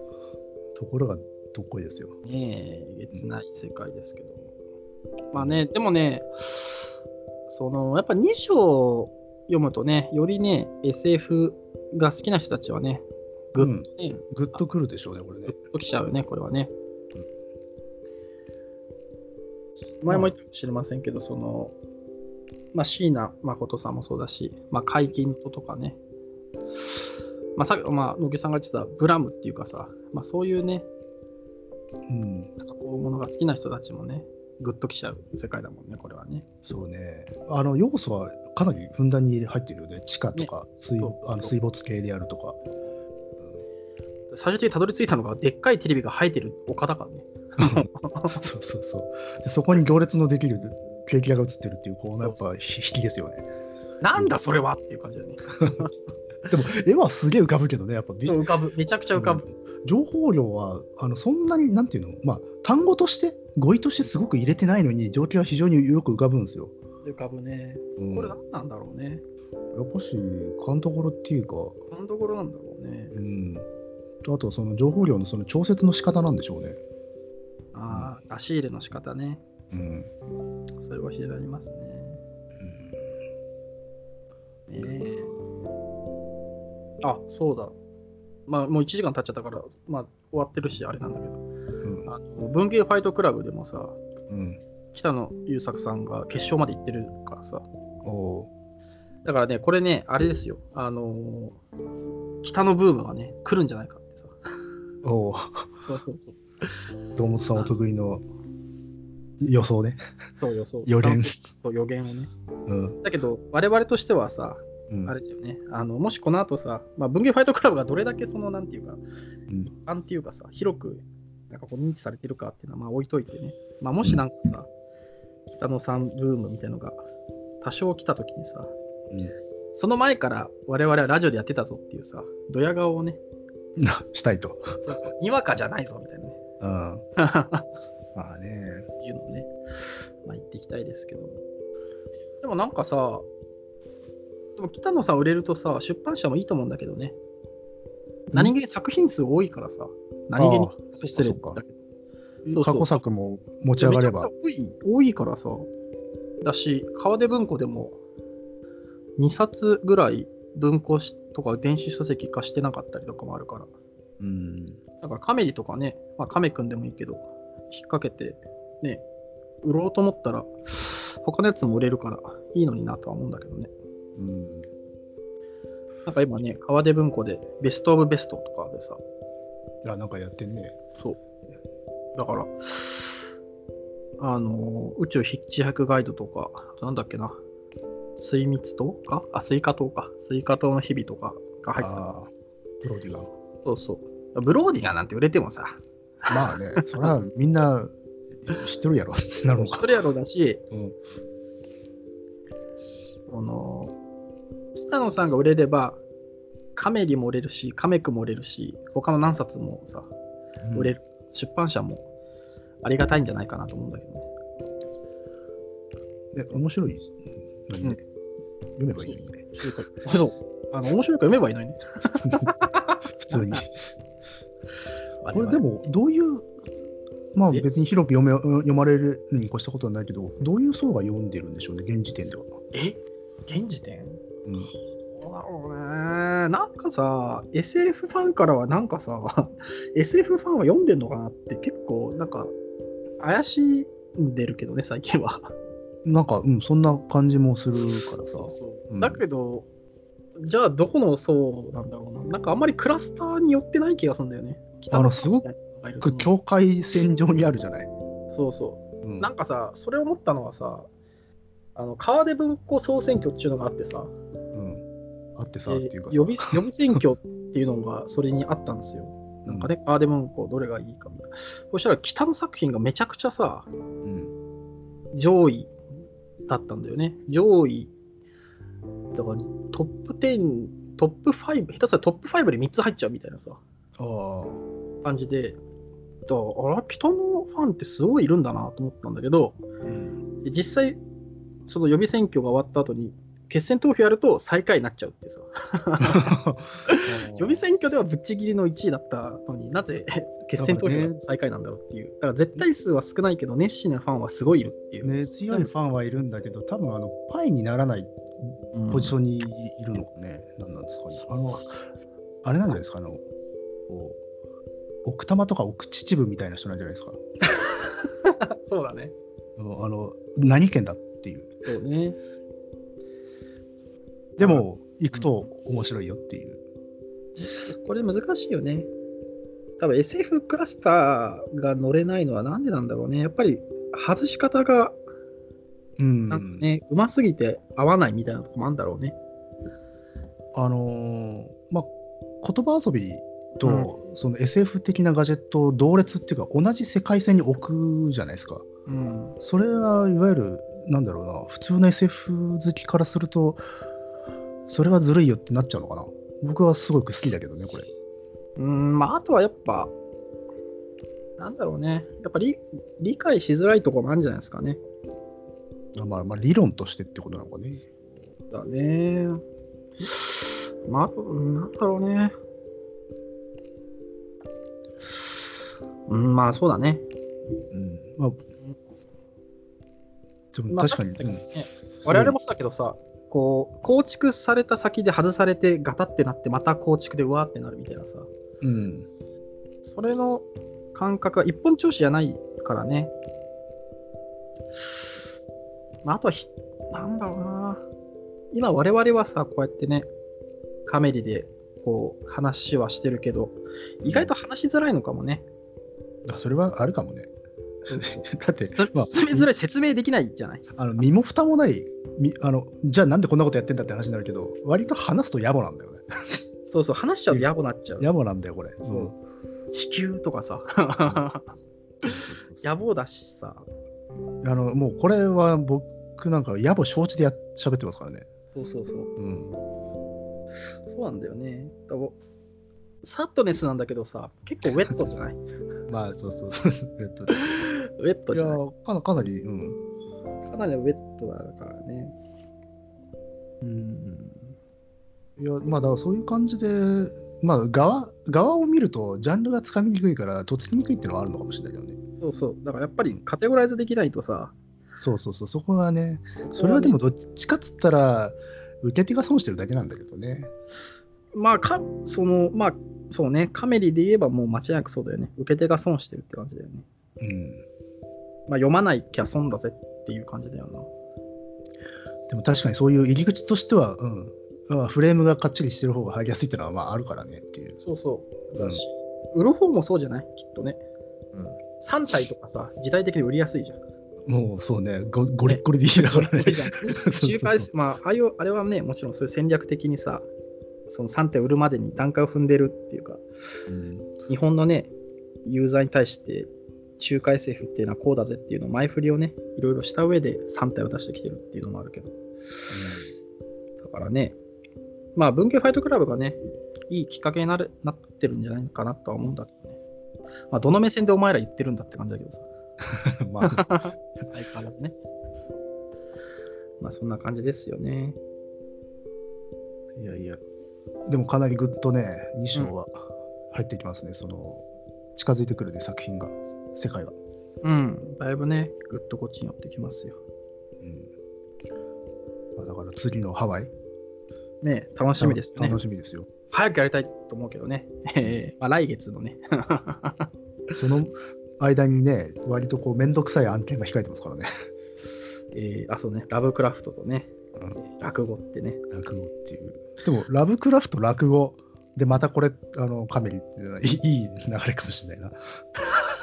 ところが、どっこいですよ。うねえげつない世界ですけどまあねでもねそのやっぱ2章読むとねよりね SF が好きな人たちはねぐっとね、ぐっとくるでしょうね、これね。グ。ッときちゃうよねこれはね、前も言ったかもしれませんけどそのまあ椎名誠さんもそうだしまあ解禁ととかね。まあさっき、まあ、野木さんが言ってたブラムっていうかさ、まあ、そういうね、うん。なんかこういうものが好きな人たちもね、グッときちゃう世界だもんね、これはね。そうね。あの、要素はかなりふんだんに入ってるよね。地下とか水,、そうあの水没系であるとか。最終的にたどり着いたのが、でっかいテレビが生えてる丘だからね。そうそうそうで。そこに行列のできるケーキ屋が映ってるっていう、こうやっぱひ引きですよね。なんだそれはっていう感じだね。でも絵はすげえ浮かぶけどね、やっぱ浮かぶ。めちゃくちゃ浮かぶ。情報量はあのそんなになんていうの？まあ単語として語彙としてすごく入れてないのに状況は非常によく浮かぶんですよ。浮かぶね。うんこれ何なんだろうね。やっぱし勘どころっていうか、何どころなんだろうね。うん、とあとその情報量のその調節の仕方なんでしょうね。ああ、出し入れの仕方ね。うんそれは広がりますね。ねえ。あ、そうだ。まあ、もう1時間経っちゃったから、まあ、終わってるし、あれなんだけど。うんあの文芸ファイトクラブでもさ、うん北野優作さんが決勝まで行ってるからさ。おだからね、これね、あれですよ。あのー北のブームがね、来るんじゃないかってさ。うおうそうそうそう堂本さんお得意の予想ね。そう予想。予言そう予言をね。うんだけど、我々としてはさ、うんあれだよね、あのもしこの後さ、まあ、文芸ファイトクラブがどれだけその、なんていうか、うん。一般っていうかさ、広くなんかこう認知されてるかっていうのはまあ置いといてね、まあ、もしなんかさ、北野さんブームみたいのが多少来たときにさ、うん。その前から我々はラジオでやってたぞっていうさ、ドヤ顔をね、なしたいと。そうそう、にわかじゃないぞみたいなね、うん。まあね。いうのをね、まあ、言っていきたいですけど。でもなんかさ、でも北野さん売れるとさ、出版社もいいと思うんだけどね。何気に作品数多いからさ、何気にあ失礼だけど。過去作も持ち上がれば多い多いからさ。だし、川出文庫でも2冊ぐらい文庫しとか電子書籍化してなかったりとかもあるから。うんだからカメリとかね、まあカメくんでもいいけど、引っ掛けて、ね、売ろうと思ったら、他のやつも売れるからいいのになとは思うんだけどね。うんなんか今ね、河出文庫でベストオブベストとかでさ、あなんかやってんね。そう。だから、あのー宇宙ヒッチハイクガイドとか、あとなんだっけな、水蜜糖か？あ、西瓜糖か。西瓜糖の日々とかが入ってたああ、ブローティガン。そうそう。ブローティガンなんて売れてもさ、まあね、それはみんな知ってるやろってなるのか。一人やろうだし、うんこの、北野さんが売れれば、カメリも売れるし、カメクも売れるし、他の何冊もさ、売れる。出版社もありがたいんじゃないかなと思うんだけどね。で面白い？のにね、うん読めばいいのにね、そう。あの、面白いから読めばいいのにね。普通に。こ これで、も、どういう、まあえ？別に広く読め読まれるに越したことはないけど、どういう層が読んでるんでしょうね、現時点では。え？現時点？うん、どうだろうね。なんかさ、SF ファンからはなんかさ、SF ファンは読んでんのかなって結構なんか怪しんでるけどね、最近は。なんか、うん、そんな感じもするからさ。そううんだけど、じゃあどこの層なんだろうな。なんかあんまりクラスターに寄ってない気がするんだよね。あのすごくく境界線上にあるじゃない。そうそう。うんなんかさ、それを思ったのはさ、あの川出文庫総選挙っていうのがあってさ、うん、あってさ、でっていうかさ。予備予備選挙っていうのがそれにあったんですよ。なんかね、川出文庫どれがいいかみたいな。そしたら北の作品がめちゃくちゃさ、うん。上位だったんだよね。上位、だからトップ10、トップ5、下手したらトップ5で3つ入っちゃうみたいなさ、ああ、感じで、だあら、北のファンってすごいいるんだなと思ったんだけど、うん、で実際、その予備選挙が終わった後に、決選投票やると最下位になっちゃうっていうさ、予備選挙ではぶっちぎりの1位だったのになぜ 決選投票が最下位なんだろうっていう。だから絶対数は少ないけど、熱心なファンはすごいいるっていう。ね、強いファンはいるんだけど、多分あのパイにならないうんポジションにいるのかね、なんなんですかね。あの、あれなんじゃないですか、あの、奥多摩とか奥秩父みたいな人なんじゃないですか。そうだね。あの何県だっていう。そうね。でも、行くと面白いよっていう。これ難しいよね。多分 SF クラスターが乗れないのはなんでなんだろうね。やっぱり外し方がうん。なんかね、うますぎて合わないみたいなとこもあるんだろうね。あのーまあ、言葉遊びと、その SF 的なガジェットを同列っていうか、同じ世界線に置くじゃないですか。うん。それはいわゆる、なんだろうな、普通の SF 好きからすると、それはずるいよってなっちゃうのかな。僕はすごく好きだけどね、これ。うん、まあ、あとはやっぱ、なんだろうね。やっぱり理解しづらいところもあるんじゃないですかね。あまあ、まあ、理論としてってことなのかね。だね。まあ、なんだろうね。うん、まあそうだね。うん。まあ、でもまあ確かに、うんね我々もそうだけどさ、こう、構築された先で外されてガタってなって、また構築でうわーってなるみたいなさ、うん。それの感覚は一本調子じゃないからね。まあ、あとはひ、なんだろうな。今我々はさ、こうやってね、カメリでこう話はしてるけど、意外と話しづらいのかもね。あそれはあるかもね。だって、そまあ、説明づらい、説明できないじゃない？あの身も蓋もないみあの、じゃあなんでこんなことやってんだって話になるけど、割と話すと野暮なんだよね。そうそう、話しちゃうと野暮になっちゃう。野暮なんだよ、これ。そう地球とかさ、そうそうそうそう野暮だしさ。あのもうこれは僕なんか野暮承知でや喋ってますからね。そうそうそう。うん。そうなんだよね。だサットネスなんだけどさ、結構ウェットじゃない？まあ、そうそうそう。えっとですウェットいやじゃないかなかなり、うん。かなりウェットだからね。うん。いや、まあ、だからそういう感じで、まあ側、側を見ると、ジャンルがつかみにくいから、とっつきにくいっていうのはあるのかもしれないけどね。そうそう。だからやっぱりカテゴライズできないとさ、そうそうそう、そこがね、それはでもどっちかっつったら、受け手が損してるだけなんだけどね。まあ、か、その、まあ、そうね、カメリで言えばもう間違いなくそうだよね。受け手が損してるって感じだよね。うん。まあ、読まないきゃ損だぜっていう感じだよな。でも確かにそういう入り口としては、うん。まあフレームがかっちりしてる方が入りやすいっていうのはまああるからねっていう。そうそう。だし、売る方もそうじゃない？きっとね。うん3体とかさ、時代的に売りやすいじゃん。もうそうね、ごゴリッゴリでいいだからね。じゃん仲介す、まあ、ああいう、あれはね、もちろんそういう戦略的にさ、その3体売るまでに段階を踏んでるっていうか、うん日本のね、ユーザーに対して、仲介政府っていうのはこうだぜっていうのを前振りをね、いろいろした上で3体を出してきてるっていうのもあるけど、だからね、まあ、文系ファイトクラブがね、いいきっかけになるなってるんじゃないかなとは思うんだけどね。まあ、どの目線でお前ら言ってるんだって感じだけどさ。まあ、相変わらずね。まあ、そんな感じですよね。いやいや。でもかなりぐっとね、2章は入ってきますね。その、近づいてくるね、作品が、世界が。うん、だいぶね、ぐっとこっちに寄ってきますよ。うんまあ、だから次のハワイ、ね楽しみですね。楽しみですよ。早くやりたいと思うけどね。えー まあ、来月のね。その間にね、割とこう、めんどくさい案件が控えてますからね。えーあ、そうね、ラブクラフトとね、うん落語ってね。落語っていう。でも、ラブクラフト、落語、で、またこれ、あの、カメリっていうのはいい流れかもしれないな。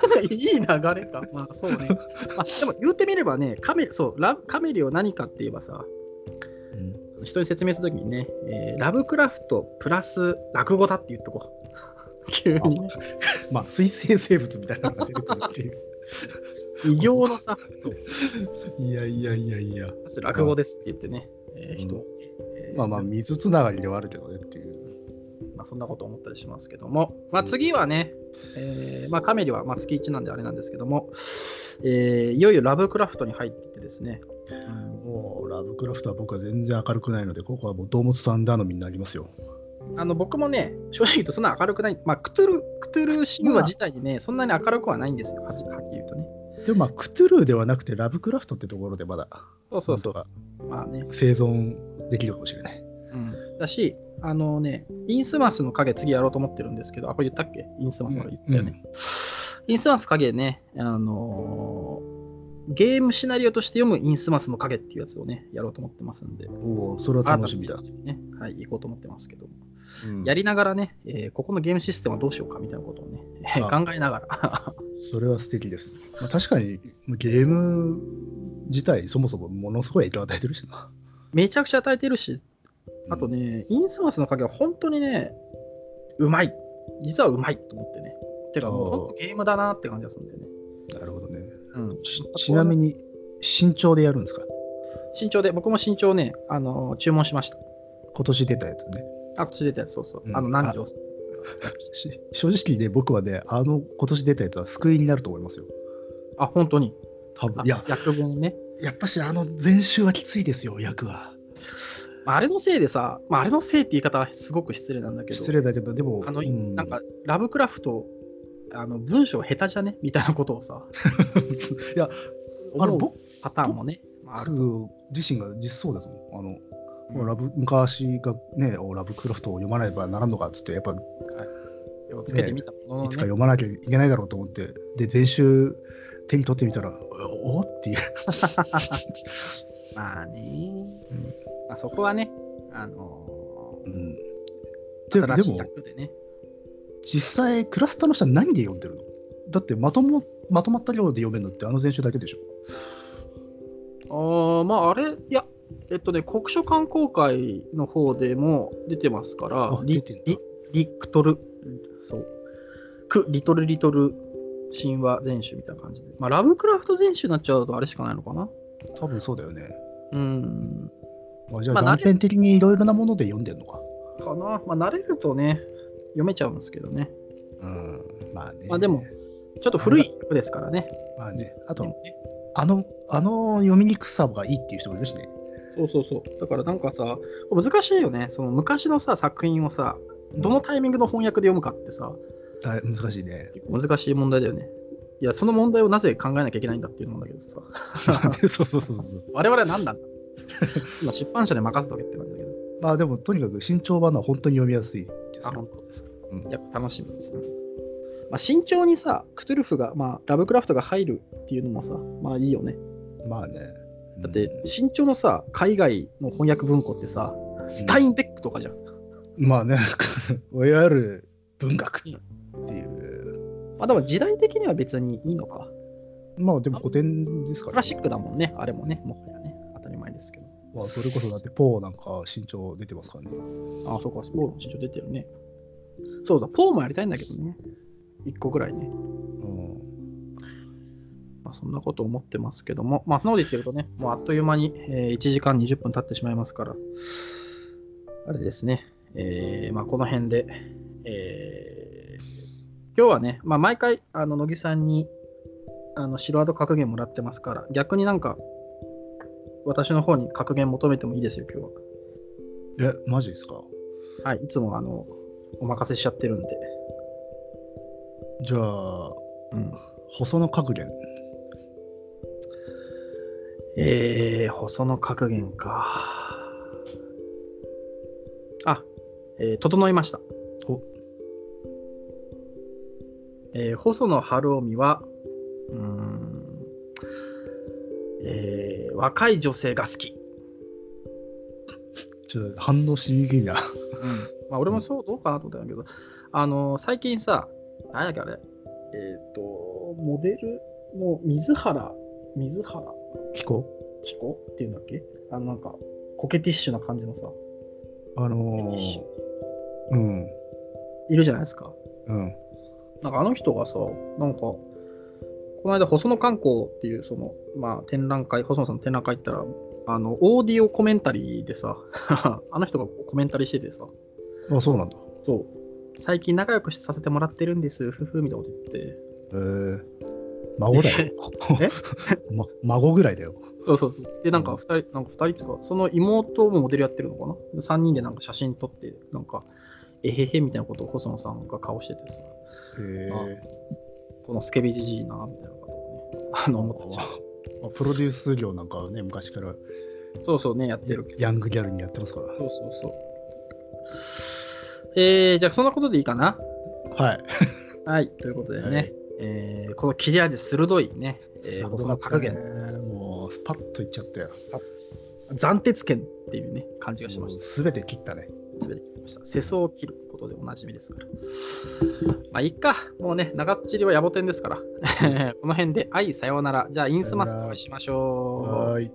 いい流れか。まあ、そうね。あでも言ってみればね、カメそうラカメリを何かって言えばさ、うん人に説明するときにね、えーラブクラフトプラス落語だって言っとこう。急にね。まあ、水生生物みたいなのが出てくるっていう。異形のさ、いやいやいやいや。落語ですって言ってね、えー人まあまあ、水つながりではあるけどねっていう。まあ、そんなこと思ったりしますけども、まあ、次はね、えーまあ、カメリはまあ月1なんであれなんですけども、えーいよいよラブクラフトに入っててですね、もう、ラブクラフトは僕は全然明るくないので、ここはもう、堂本さん頼みになりますよ。あの僕もね、正直言うとそんな明るくない、まあ、クトゥルクトゥル神話自体にね、そんなに明るくはないんですよ、はっきり言うとね。でもまあ、クトゥルーではなくて、ラブクラフトってところでまだ、そうそうそう。まあね、生存できるかもしれない。うん。だし、あのね、インスマスの影次やろうと思ってるんですけど、あ、これ言ったっけ？インスマスの影言ったよね。インスマス影ね、あのーゲームシナリオとして読むインスマスの影っていうやつをね、やろうと思ってますんで、おお、それは楽しみだ。ね、はい、行こうと思ってますけど、うんやりながらね、えーここのゲームシステムはどうしようかみたいなことをね、あ 考えながら、それは素敵です。まあ、確かにゲーム自体そもそもものすごい影響を与えてるしな。めちゃくちゃ与えてるし、あとね、インスマスの影は本当にね、うまい。実はうまいと思ってね。てか、もう本当ゲームだなって感じがするんだよね。なるほどね。うん、ちちなみに、身長でやるんですか？身長で、僕も身長ね、あのー注文しました。今年出たやつね。あ、こっち出たやつ、そうそう。うんあの、南條。し正直ね、僕はね、あの今年出たやつは救いになると思いますよ。あ、本当に。あ多分いや、役分ね。やっぱしあの前週はきついですよ、役は。まああれのせいでさ、まあ、あれのせいって言い方はすごく失礼なんだけど、失礼だけど、でも、あの、うん。なんか、ラブクラフト、あの文章下手じゃね？みたいなことをさ、いや、あのパターンもね、まあ、自身が実そうですもん。あのうん。ラブ昔がね、おラブクラフトを読まないばならんのかっつって、やっぱ手をつけてみたものの、ね。いつか読まなきゃいけないだろうと思って、で、前週手に取ってみたら、おおっていう。まあね、まあ、そこはね、あのうんーで新しいでも、役でね、実際、クラスターの人は何で読んでるの？だってまとも、まとまった量で読めるのってあの前週だけでしょ。あーまああれ、いや、えっとね、国書観光会の方でも出てますからあ、リリリクトル、そう、ク・リトル・リトル神話全集みたいな感じで。まあ、ラブクラフト全集になっちゃうとあれしかないのかな。多分そうだよね。うん、あじゃあまあ断片的にいろいろなもので読んでるのか。かな。まあ、慣れるとね、読めちゃうんですけどね。うん、まあね。まあでもちょっと古い役ですからね。まあね、あとねあの、あの読みにくさがいいっていう人もいるしね。そうそうそう。だからなんかさ、難しいよね。その昔のさ、作品をさ、どのタイミングの翻訳で読むかってさ、大難しいね。難しい問題だよね。いや、その問題をなぜ考えなきゃいけないんだっていうのだけどさ、そうそうそうそう。我々は何なんだ 今、出版社で任せとけって感じだけど、まあでも、とにかく新潮版のは本当に読みやすいですあ、よ。本当ですか。うんやっぱ楽しみですね。まあ、慎重にさ、クトゥルフが、まあ、ラブクラフトが入るっていうのもさ、まあいいよね。まあね。だって、慎重のさ、海外の翻訳文庫ってさ、スタインベックとかじゃん。うんまあね、いわゆる文学っていう。まあでも時代的には別にいいのか。まあでも古典ですから、クラシックだもんね、あれもね、もはやね、当たり前ですけど。まあ、それこそだってポーなんか新潮出てますからね。ああ、そうか、スポーツの身長出てるね。そうだ、ポーもやりたいんだけどね。一個ぐらいね。うんまあ、そんなこと思ってますけども、まあ、そんなこと言ってるとね、もうあっという間に、えー1時間20分経ってしまいますから、あれですね、えーまあ、この辺で、えー今日はね、まあ、毎回、あの乃木さんにあの白アド格言もらってますから、逆になんか、私の方に格言求めてもいいですよ、今日は。え、マジですか？はい、いつもあのお任せしちゃってるんで。じゃあ、うん、細野格言。えー、細野格言か。あ、えー整いました。おえー細野晴臣は、うーん、えー若い女性が好き。ちょっと反応しにくいな。まあ、俺もそうどうかなと思ったんだけど、あの最近さ、何だっけあれ、えっ、と、モデルの水原、水原？聞こ彦っていうんだっけ？あのなんか、コケティッシュな感じのさ、あのー、うん、いるじゃないですか。うん。なんかあの人がさ、なんか、この間、細野観光っていう、その、まあ、展覧会、細野さんの展覧会行ったら、あの、オーディオコメンタリーでさ、あの人がコメンタリーしててさ、あ、そうなんだ。そう、最近仲良くさせてもらってるんです、ふふ、みたいなこと言って、えー、孫だよ。ま、孫ぐらいだよ。そうそうそう。で、なんか二人、なんか二人っていうか、その妹もモデルやってるのかな？で ?3 人でなんか写真撮って、なんか、えへへみたいなことを細野さんが顔しててさ、へえこのスケベじじいな、みたいなことをね、あの、思ってちゃうまあ、プロデュース業なんかはね、昔からそうそうね、やってるけど。ヤングギャルにやってますから。そうそうそう。えー、じゃあそんなことでいいかな？はい。はい、ということでね、はいえーこの切れ味鋭いね、えー、僕の格言、ねもう、スパッといっちゃったよ。斬鉄剣っていうね、感じがしました。すべて切ったね。すべて切りました。世相を切ることでおなじみですから。まあ、いっか。もうね、長っちりは野暮天ですから。この辺で、はい、さようなら。じゃあ、インスマスお会いしましょう。はい。